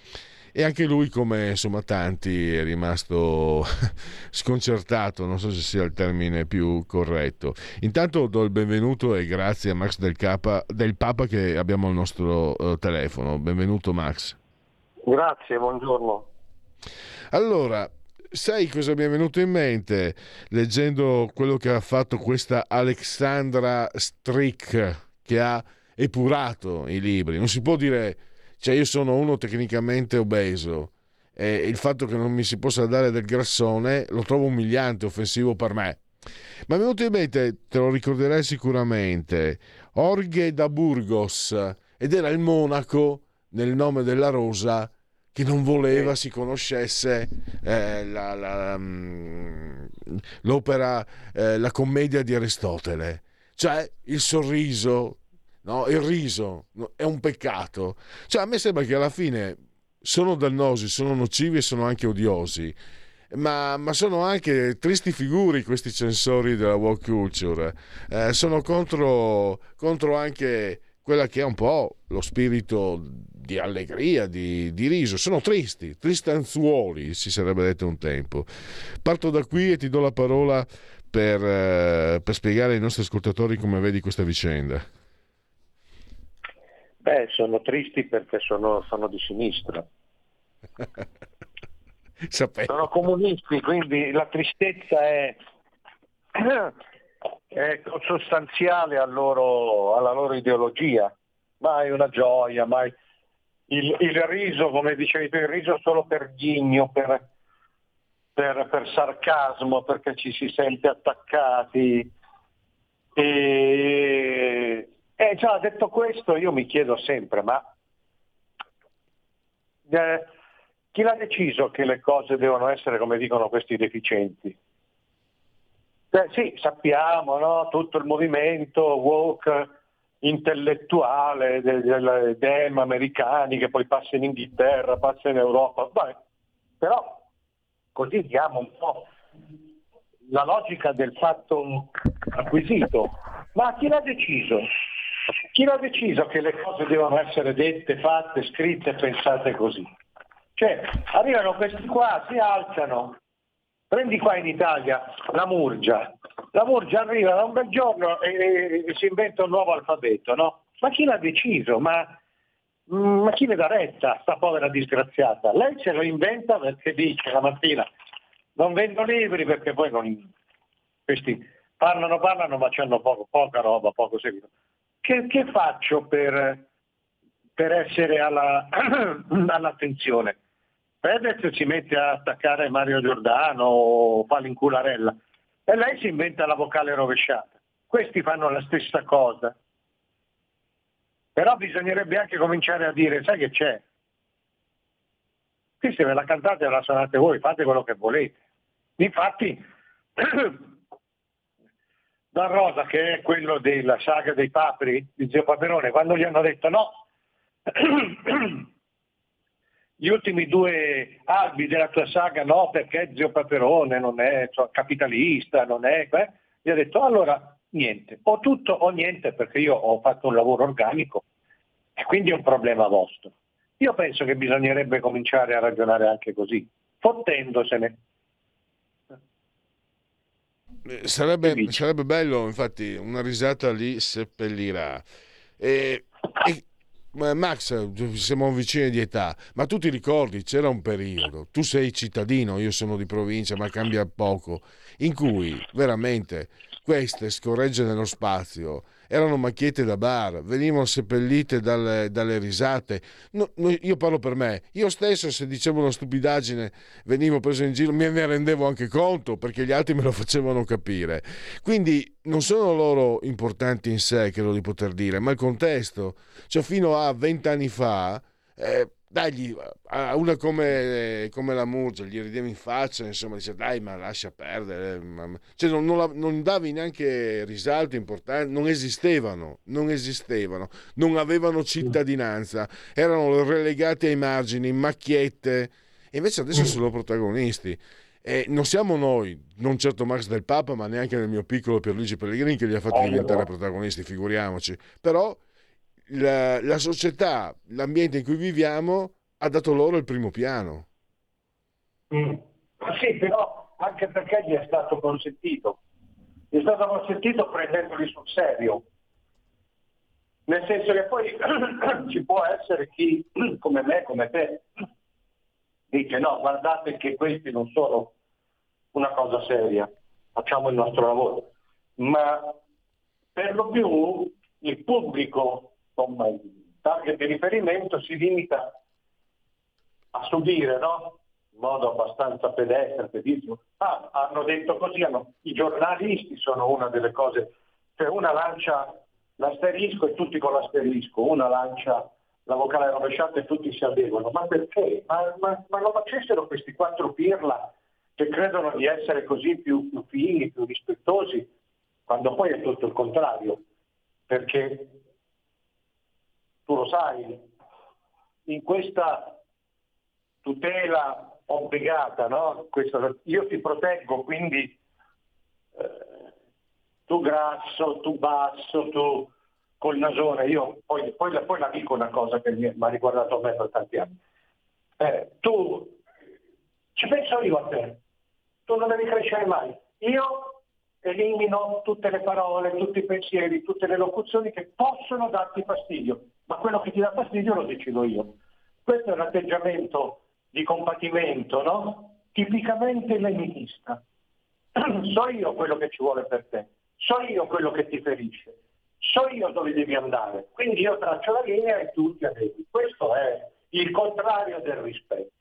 E anche lui, come insomma tanti, è rimasto sconcertato, non so se sia il termine più corretto. Intanto do il benvenuto e grazie a Max del, Capa, del Papa che abbiamo al nostro telefono. Benvenuto Max. Grazie, buongiorno. Allora, sai cosa mi è venuto in mente leggendo quello che ha fatto questa Alexandra Strick che ha epurato i libri? Non si può dire, cioè io sono uno tecnicamente obeso e il fatto che non mi si possa dare del grassone lo trovo umiliante, offensivo per me. Ma è venuto in mente, te lo ricorderai sicuramente, Orghe da Burgos ed era il monaco nel nome della rosa che non voleva si conoscesse eh, la, la, um, l'opera, eh, la commedia di Aristotele. Cioè il sorriso, no? il riso no? è un peccato. Cioè, a me sembra che alla fine sono dannosi, sono nocivi e sono anche odiosi. Ma, ma, sono anche tristi figuri questi censori della walk culture. Eh, sono contro, contro anche quella che è un po' lo spirito di allegria, di, di, riso. Sono tristi, tristanzuoli, si sarebbe detto un tempo. Parto da qui e ti do la parola per, eh, per spiegare ai nostri ascoltatori come vedi questa vicenda. Beh, sono tristi perché sono, sono di sinistra. sono comunisti, quindi la tristezza è, è sostanziale al loro, alla loro ideologia. Mai una gioia, mai il, il, riso, come dicevi tu, il riso solo per ghigno, per, per, per sarcasmo, perché ci si sente attaccati. E, e già detto questo io mi chiedo sempre, ma eh, chi l'ha deciso che le cose devono essere come dicono questi deficienti? Eh, sì, sappiamo, no? tutto il movimento woke intellettuale del, dem americani che poi passa in Inghilterra, passa in Europa, Vabbè, però così diamo un po' la logica del fatto acquisito. Ma chi l'ha deciso? Chi l'ha deciso che le cose devono essere dette, fatte, scritte, pensate così? Cioè, arrivano questi qua, si alzano, prendi qua in Italia la Murgia, la Murgia arriva da un bel giorno e, e, si inventa un nuovo alfabeto, no? Ma chi l'ha deciso? Ma, mm, ma chi ne dà retta, sta povera disgraziata? Lei se lo inventa perché dice la mattina non vendo libri perché poi non... questi parlano, parlano ma hanno poco, poca roba, poco seguito. Che, che faccio per, per essere alla, all'attenzione? Fedez si mette a attaccare Mario Giordano o fa l'incularella e lei si inventa la vocale rovesciata. Questi fanno la stessa cosa. Però bisognerebbe anche cominciare a dire, sai che c'è? Qui se ve la cantate e la suonate voi, fate quello che volete. Infatti, Don Rosa, che è quello della saga dei papri di Zio Paperone, quando gli hanno detto no, gli ultimi due albi della tua saga no perché zio Paperone non è cioè, capitalista, non è... Eh? Gli ha detto allora niente, o tutto o niente perché io ho fatto un lavoro organico e quindi è un problema vostro. Io penso che bisognerebbe cominciare a ragionare anche così, fottendosene. Eh, sarebbe, sarebbe bello, infatti, una risata li seppellirà. E, e Max, siamo vicini di età, ma tu ti ricordi, c'era un periodo, tu sei cittadino, io sono di provincia, ma cambia poco, in cui veramente queste scorregge nello spazio erano macchiette da bar, venivano seppellite dalle, dalle risate. No, no, io parlo per me, io stesso se dicevo una stupidaggine venivo preso in giro, me ne rendevo anche conto perché gli altri me lo facevano capire. Quindi non sono loro importanti in sé, credo di poter dire, ma il contesto. Cioè fino a vent'anni fa... Eh, dagli a una come, come, la Murgia, gli ridevi in faccia, insomma, dice dai, ma lascia perdere. Cioè, non, non, non, davi neanche risalto importante, non esistevano, non esistevano, non avevano cittadinanza, erano relegati ai margini, macchiette, e invece adesso mm. sono protagonisti. E non siamo noi, non certo Max del Papa, ma neanche nel mio piccolo Pierluigi Pellegrini che li ha fatti oh, diventare protagonisti, figuriamoci. Però la, la società, l'ambiente in cui viviamo ha dato loro il primo piano. Mm. Sì, però anche perché gli è stato consentito. Gli è stato consentito prendendoli sul serio. Nel senso che poi ci può essere chi, come me, come te, dice no, guardate che questi non sono una cosa seria, facciamo il nostro lavoro. Ma per lo più il pubblico insomma, il target di riferimento si limita a subire, no? in modo abbastanza pedestre, pedissimo. Ah, hanno detto così, hanno... i giornalisti sono una delle cose, cioè una lancia l'asterisco e tutti con l'asterisco, una lancia la vocale rovesciata e tutti si adeguano. Ma perché? Ma, ma, ma lo facessero questi quattro pirla che credono di essere così più, più fini, più rispettosi, quando poi è tutto il contrario, perché tu lo sai, in questa tutela obbligata, no? Questo, io ti proteggo, quindi eh, tu grasso, tu basso, tu col nasone, io poi, poi, poi la dico una cosa che mi, ha riguardato a me per tanti anni. Eh, tu ci penso io a te, tu non devi crescere mai. Io elimino tutte le parole, tutti i pensieri, tutte le locuzioni che possono darti fastidio, ma quello che ti dà fastidio lo decido io. Questo è un atteggiamento di compatimento, no? Tipicamente leninista. so io quello che ci vuole per te, so io quello che ti ferisce, so io dove devi andare, quindi io traccio la linea e tu ti adegui. Questo è il contrario del rispetto.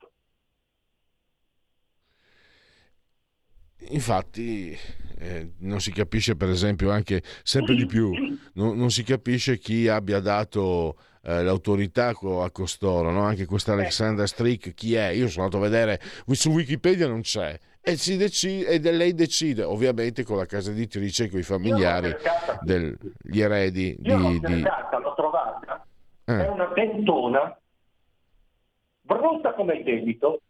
Infatti eh, non si capisce per esempio anche sempre di più, non, non si capisce chi abbia dato eh, l'autorità a costoro, no? anche questa eh. Alexandra Strick, chi è? Io sono andato a vedere, su Wikipedia non c'è. E, decide, e lei decide, ovviamente con la casa editrice e con i familiari, degli eredi. Io di, l'ho cercata, di... l'ho trovata, eh. è una dentona, brutta come il debito,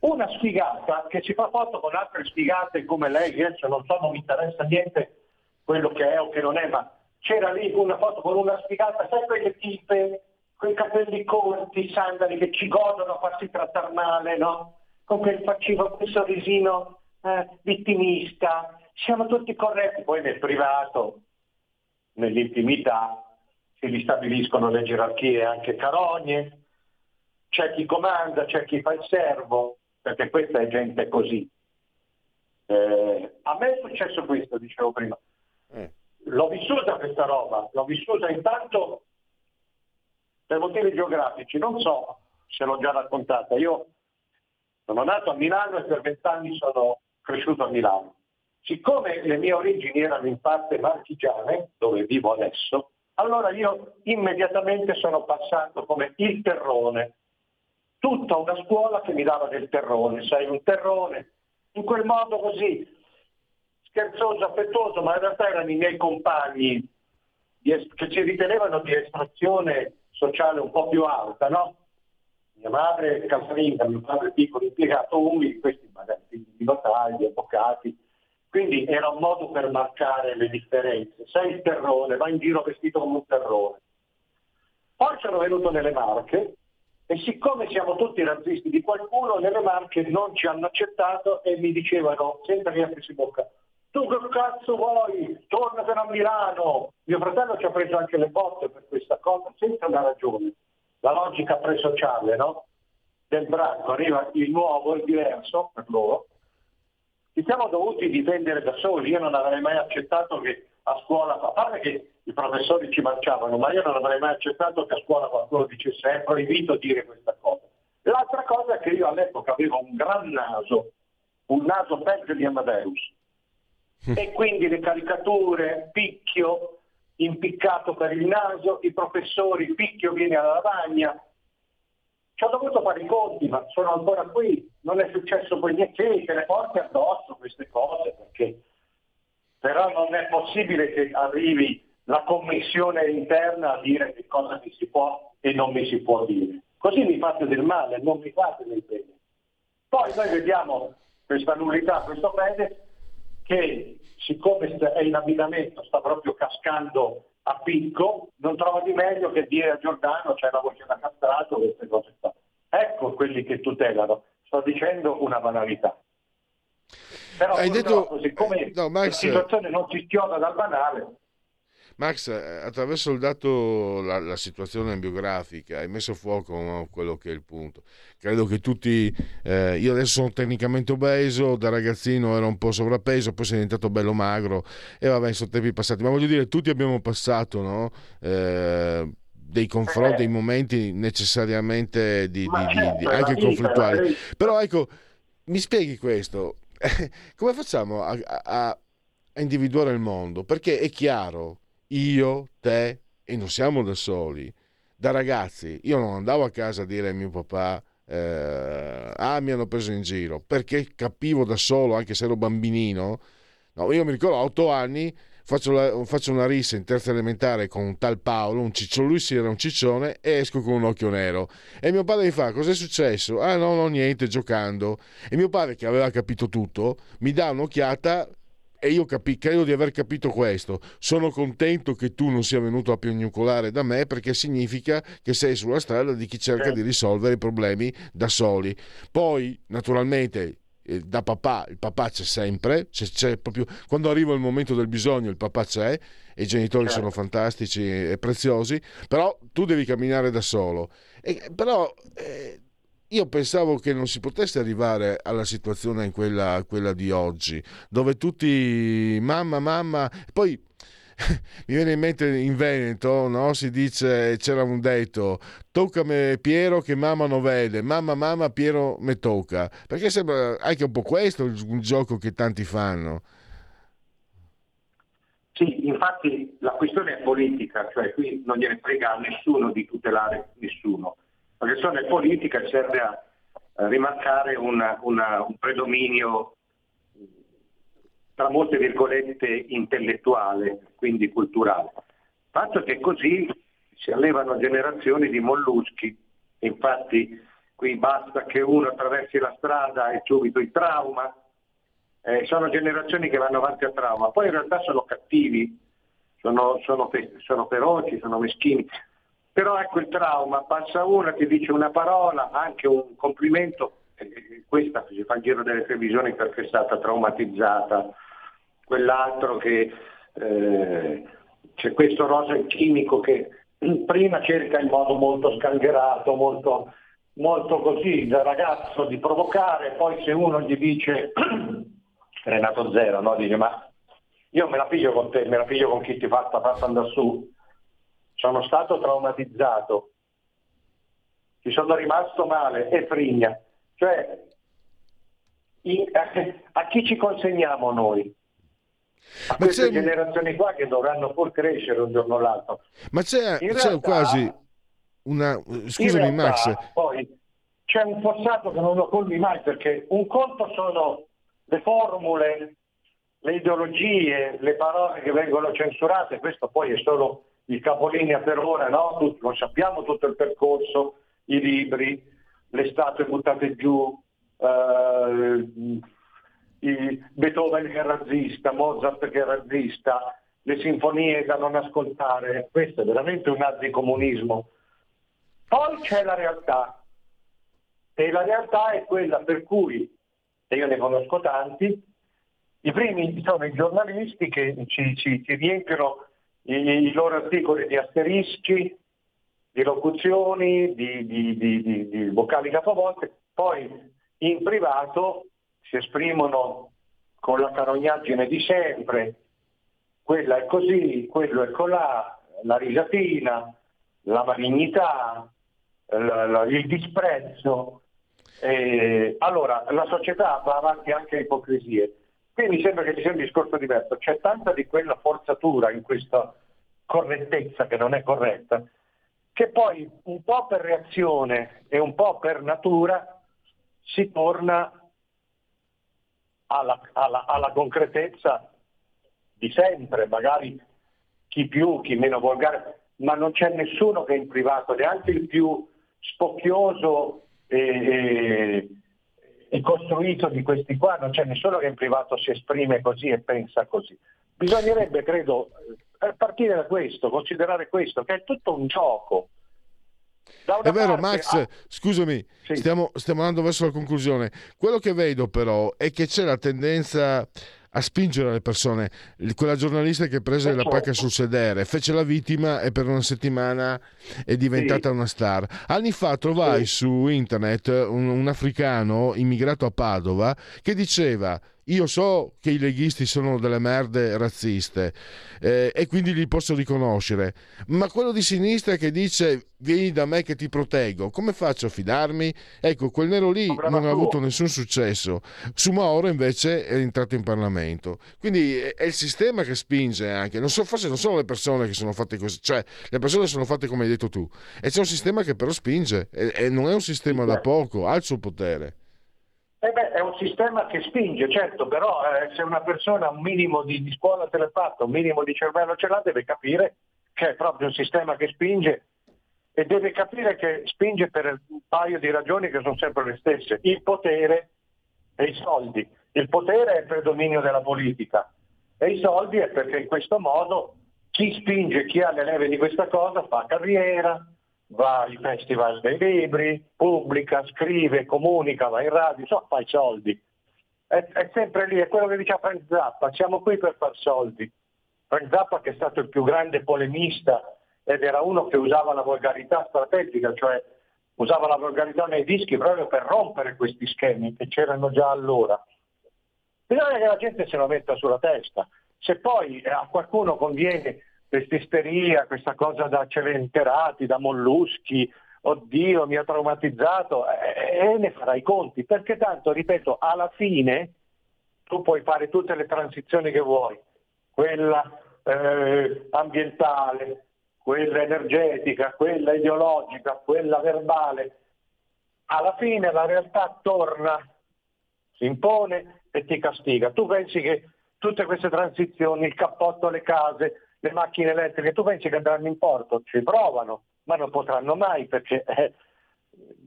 una sfigata che si fa foto con altre sfigate come lei, adesso non so, non mi interessa niente quello che è o che non è, ma c'era lì una foto con una sfigata, sai quelle tipe, quei capelli corti, sandali che ci godono a farsi trattare male, no? Con quel faccino, quel sorrisino eh, vittimista, siamo tutti corretti, poi nel privato, nell'intimità, si ristabiliscono le gerarchie anche carogne, c'è chi comanda, c'è chi fa il servo, perché questa è gente così. Eh, a me è successo questo, dicevo prima. Eh. L'ho vissuta questa roba, l'ho vissuta intanto per motivi geografici, non so se l'ho già raccontata. Io sono nato a Milano e per vent'anni sono cresciuto a Milano. Siccome le mie origini erano in parte marchigiane, dove vivo adesso, allora io immediatamente sono passato come il terrone, tutta una scuola che mi dava del terrone, sai, un terrone, in quel modo così, scherzoso, affettuoso, ma in realtà erano i miei compagni che ci ritenevano di estrazione sociale un po' più alta, no? Mia madre casalinga, mio padre piccolo impiegato umili, questi magari di battaglia, avvocati. Quindi era un modo per marcare le differenze. Sei il terrone, va in giro vestito come un terrone. Poi sono venuto nelle Marche e siccome siamo tutti razzisti di qualcuno, nelle Marche non ci hanno accettato e mi dicevano, sempre che aprissi bocca, tu che cazzo vuoi? Tornatene a Milano. Mio fratello ci ha preso anche le botte per questa cosa, senza una ragione. La logica presociale, no? Del branco, arriva il nuovo, il diverso per loro. Ci siamo dovuti difendere da soli, io non avrei mai accettato che a scuola, a parte che i professori ci marciavano, ma io non avrei mai accettato che a scuola qualcuno dicesse è proibito dire questa cosa. L'altra cosa è che io all'epoca avevo un gran naso, un naso peggio di Amadeus, e quindi le caricature, picchio, impiccato per il naso, i professori, picchio viene alla lavagna. Ci ho dovuto fare i conti, ma sono ancora qui, non è successo poi niente, che le porte addosso queste cose, perché però non è possibile che arrivi la commissione interna a dire che cosa mi si può e non mi si può dire. Così mi fate del male, non mi fate del bene. Poi noi vediamo questa nullità, questo Fede, che siccome è in abbinamento, sta proprio cascando a picco, non trova di meglio che dire a Giordano c'è la voce da castrato, queste cose qua. Ecco quelli che tutelano. Sto dicendo una banalità. Però Hai detto... siccome no, Max... la situazione non si schioda dal banale, Max, eh, attraverso il dato, la, la, situazione biografica, hai messo a fuoco no, quello che è il punto. Credo che tutti, eh, io adesso sono tecnicamente obeso, da ragazzino ero un po' sovrappeso, poi sono diventato bello magro e vabbè, sono tempi passati. Ma voglio dire, tutti abbiamo passato no? eh, dei confronti, dei momenti necessariamente di, di, di, anche conflittuali. Però ecco, mi spieghi questo, come facciamo a, a, a individuare il mondo? Perché è chiaro io, te e non siamo da soli. Da ragazzi, io non andavo a casa a dire a mio papà eh, ah mi hanno preso in giro perché capivo da solo anche se ero bambinino no, io mi ricordo a otto anni faccio, la, faccio, una rissa in terza elementare con un tal Paolo un ciccione lui si era un ciccione e esco con un occhio nero e mio padre mi fa cos'è successo? ah no no niente giocando e mio padre che aveva capito tutto mi dà un'occhiata e io capi- credo di aver capito questo. Sono contento che tu non sia venuto a piagnucolare da me perché significa che sei sulla strada di chi cerca di risolvere i problemi da soli. Poi, naturalmente, da papà, il papà c'è sempre, c'è, proprio, quando arriva il momento del bisogno il papà c'è e i genitori sono certo. fantastici e preziosi, però tu devi camminare da solo. E, però eh, io pensavo che non si potesse arrivare alla situazione in quella, quella di oggi, dove tutti mamma, mamma, poi mi viene in mente in Veneto, no? si dice, c'era un detto, toccami Piero che mamma non vede, mamma, mamma, Piero me tocca, perché sembra anche un po' questo un gioco che tanti fanno. Sì, infatti la questione è politica, cioè qui non gliene frega a nessuno di tutelare nessuno la questione politica serve a rimarcare una, una, un predominio tra molte virgolette intellettuale, quindi culturale. Fatto che così si allevano generazioni di molluschi, infatti qui basta che uno attraversi la strada e subito il trauma, eh, sono generazioni che vanno avanti a trauma, poi in realtà sono cattivi, sono, sono, sono feroci, sono meschini, però ecco il trauma, passa una che dice una parola, anche un complimento, questa si fa il giro delle televisioni perché è stata traumatizzata, quell'altro che eh, c'è questo rosa chimico che prima cerca in modo molto scangherato, molto, molto così da ragazzo di provocare, poi se uno gli dice Renato Zero, no? dice ma io me la piglio con te, me la piglio con chi ti fa, sta andare su, sono stato traumatizzato, ci sono rimasto male e frigna. Cioè, in, a chi ci consegniamo noi? A Ma queste c'è... generazioni qua che dovranno pur crescere un giorno o l'altro. Ma c'è, c'è quasi una... Scusami realtà, Max. Poi c'è un forzato che non lo colmi mai perché un conto sono le formule, le ideologie, le parole che vengono censurate, questo poi è solo il capolinea per ora, no? Tutti, lo sappiamo tutto il percorso, i libri, le statue buttate giù, eh, Beethoven che è razzista, Mozart che è razzista, le sinfonie da non ascoltare, questo è veramente un anticomunismo. Poi c'è la realtà, e la realtà è quella per cui, e io ne conosco tanti, I primi sono i giornalisti che ci, ci, ci riempiono i, i, loro articoli di asterischi, di locuzioni, di, di, di, di vocali capovolte, poi in privato si esprimono con la carognaggine di sempre, quella è così, quello è colà, la risatina, la malignità, il disprezzo. Eh, allora, la società va avanti anche a ipocrisie. Qui mi sembra che ci sia un discorso diverso. C'è tanta di quella forzatura in questa correttezza che non è corretta, che poi un po' per reazione e un po' per natura si torna alla, alla, alla concretezza di sempre, magari chi più, chi meno volgare, ma non c'è nessuno che in privato, neanche il più spocchioso e, e, costruito di questi qua, non c'è nessuno che in privato si esprime così e pensa così. Bisognerebbe, credo, partire da questo, considerare questo, che è tutto un gioco. È vero, Max, ah, scusami, sì. stiamo, stiamo andando verso la conclusione. Quello che vedo però è che c'è la tendenza a spingere le persone. Quella giornalista che prese la pacca sul sedere, fece la vittima e per una settimana è diventata sì. una star. Anni fa trovai sì. su internet un, un africano immigrato a Padova che diceva io so che i leghisti sono delle merde razziste eh, e quindi li posso riconoscere, ma quello di sinistra che dice vieni da me che ti proteggo, come faccio a fidarmi? Ecco, quel nero lì non ha avuto nessun successo. Su Mauro invece è entrato in Parlamento. Quindi è il sistema che spinge anche, non so, forse non sono le persone che sono fatte così, cioè le persone sono fatte come hai detto tu, e c'è un sistema che però spinge e, e non è un sistema da poco, ha il suo potere. Eh beh, è un sistema che spinge, certo, però eh, se una persona un minimo di, di scuola te l'ha fatta, un minimo di cervello ce l'ha, deve capire che è proprio un sistema che spinge e deve capire che spinge per un paio di ragioni che sono sempre le stesse, il potere e i soldi. Il potere è il predominio della politica e i soldi è perché in questo modo chi spinge, chi ha le leve di questa cosa fa carriera, va ai festival dei libri, pubblica, scrive, comunica, va in radio, insomma fa i soldi. È, è, sempre lì, è quello che diceva Frank Zappa, siamo qui per far soldi. Frank Zappa che è stato il più grande polemista ed era uno che usava la volgarità strategica, cioè usava la volgarità nei dischi proprio per rompere questi schemi che c'erano già allora. Bisogna che la gente se lo metta sulla testa. Se poi a qualcuno conviene questa isteria, questa cosa da celenterati, da molluschi, oddio mi ha traumatizzato, e, e ne farai i conti, perché tanto, ripeto, alla fine tu puoi fare tutte le transizioni che vuoi, quella eh, ambientale, quella energetica, quella ideologica, quella verbale, alla fine la realtà torna, si impone e ti castiga. Tu pensi che tutte queste transizioni, il cappotto alle case, le macchine elettriche, tu pensi che andranno in porto? Ci provano, ma non potranno mai perché eh,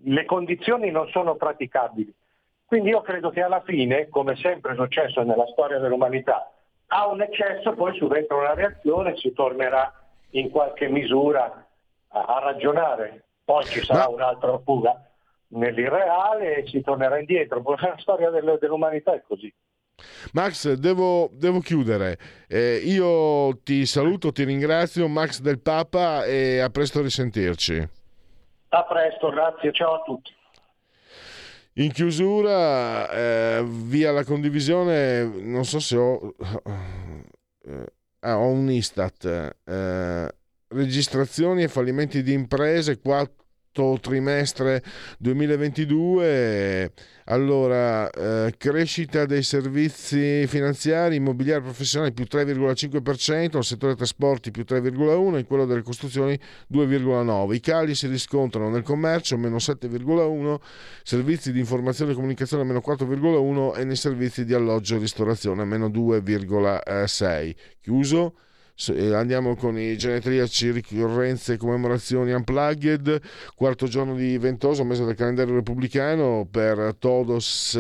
le condizioni non sono praticabili. Quindi io credo che alla fine, come sempre è successo nella storia dell'umanità, a un eccesso poi subentra una reazione e si tornerà in qualche misura a, a ragionare. Poi ci sarà un'altra fuga nell'irreale e si tornerà indietro. La storia dell'umanità è così. Max, devo, devo chiudere. Eh, io ti saluto, ti ringrazio, Max del Papa, e a presto a risentirci. A presto, grazie, ciao a tutti. In chiusura, eh, via la condivisione, non so se ho, eh, ah, ho un Istat, eh, registrazioni e fallimenti di imprese, 4 trimestre 2022. Allora, eh, crescita dei servizi finanziari, immobiliari professionali più 3,5%, il settore trasporti più 3,1%, in quello delle costruzioni 2,9%. I cali si riscontrano nel commercio meno 7,1%, servizi di informazione e comunicazione meno 4,1% e nei servizi di alloggio e ristorazione meno 2,6%. Chiuso andiamo con i genetriaci, ricorrenze commemorazioni unplugged, quarto giorno di ventoso, mese del calendario repubblicano, per Todos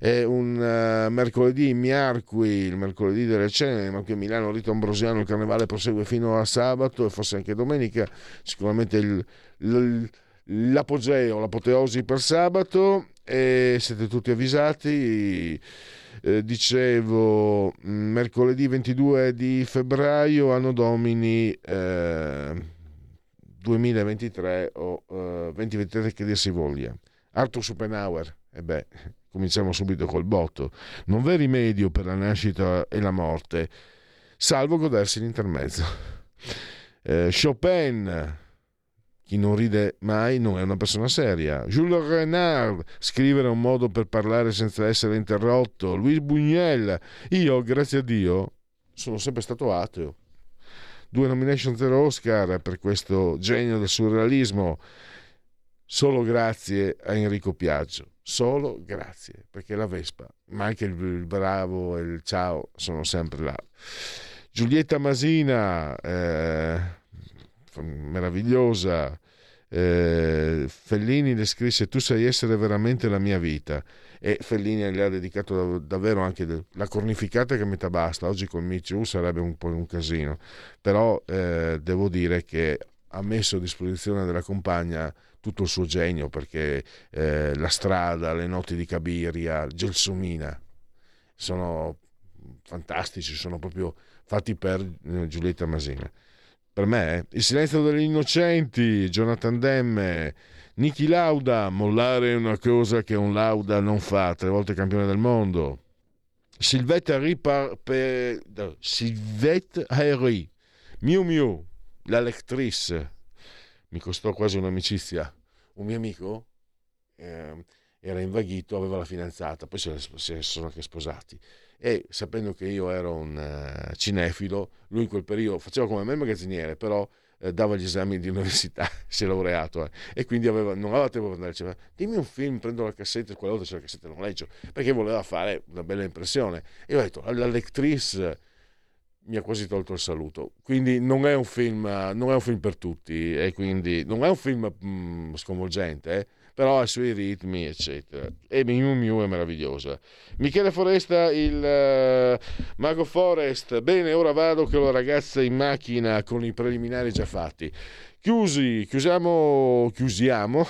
è un uh, mercoledì, Miarqui, il mercoledì delle cene, ma a Milano, Rito Ambrosiano, il carnevale prosegue fino a sabato e forse anche domenica, sicuramente il, il l'apogeo, l'apoteosi per sabato. E siete tutti avvisati. Eh, dicevo, mm, mercoledì 22 di febbraio, anno domini eh, 2023 o eh, 2023 che dir si voglia. Arthur Schopenhauer, e beh, cominciamo subito col botto. Non v'è rimedio per la nascita e la morte, salvo godersi l'intermezzo. Eh, Chopin, chi non ride mai non è una persona seria. Jules Renard, scrivere è un modo per parlare senza essere interrotto. Louis Buñuel, io, grazie a Dio, sono sempre stato ateo. Due nomination zero Oscar per questo genio del surrealismo. Solo grazie a Enrico Piaggio. Solo grazie, perché la Vespa, ma anche il bravo e il ciao sono sempre là. Giulietta Masina, eh, meravigliosa. Eh, Fellini le scrisse tu sai essere veramente la mia vita e Fellini gli ha dedicato davvero anche la cornificata che metà basta. Oggi con Micciu sarebbe un po' un casino. Però eh, devo dire che ha messo a disposizione della compagna tutto il suo genio perché eh, la strada, le notti di Cabiria, Gelsomina sono fantastici, sono proprio fatti per eh, Giulietta Masina per me, eh. Il silenzio degli innocenti, Jonathan Demme, Niki Lauda, mollare è una cosa che un Lauda non fa, tre volte campione del mondo. Sylvette Harry, per, Sylvette Harry, Miu Miu, l'elettrice, mi costò quasi un'amicizia. Un mio amico eh, era invaghito, aveva la fidanzata, poi si sono anche sposati e sapendo che io ero un uh, cinefilo, lui in quel periodo faceva come me magazziniere, però eh, dava gli esami di università, si è laureato eh, e quindi aveva, non aveva tempo per andare, diceva dimmi un film, prendo la cassetta, quella volta c'è la cassetta non leggo, perché voleva fare una bella impressione. E io ho detto, la lectrice mi ha quasi tolto il saluto. Quindi non è un film, non è un film per tutti, e quindi non è un film mh, mm, sconvolgente, eh? Però ha i suoi ritmi, eccetera. E Miu Miu è meravigliosa. Michele Foresta, il uh, Mago Forest. Bene, ora vado ho la ragazza in macchina con i preliminari già fatti. Chiusi, chiusiamo, chiusiamo.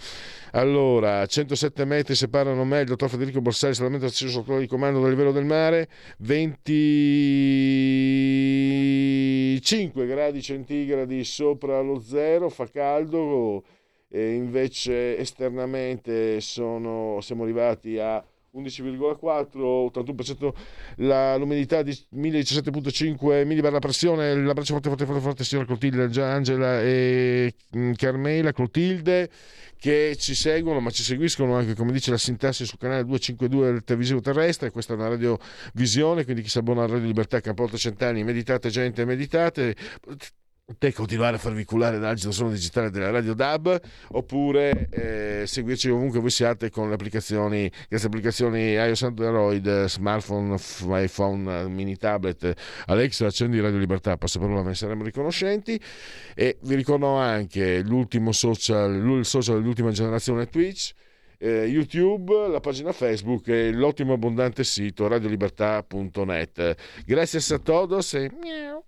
allora, 107 metri separano me, il dottor Federico Borsari, solamente acceso sotto il comando del livello del mare, 25 gradi centigradi sopra lo zero, fa caldo e invece esternamente sono, siamo arrivati a 11,4, 81% la, l'umidità di 1017,5 millibar la pressione, l'abbraccio forte forte forte forte signora Clotilde, Angela e mm, Carmela Clotilde che ci seguono ma ci seguiscono anche come dice la sintassi sul canale 252 del televisivo terrestre. Questa è una radiovisione quindi chi si abbona alla Radio Libertà Camporta Cent'anni meditate gente meditate te continuare a farvi culare dall'agito suono digitale della Radio DAB oppure eh, seguirci ovunque voi siate con le applicazioni queste applicazioni iOS Android smartphone iPhone mini tablet Alexa accendi Radio Libertà passaparola ne saremo riconoscenti e vi ricordo anche l'ultimo social il social dell'ultima generazione Twitch eh, YouTube, la pagina Facebook e l'ottimo abbondante sito radiolibertà.net. Grazie a todos e miau.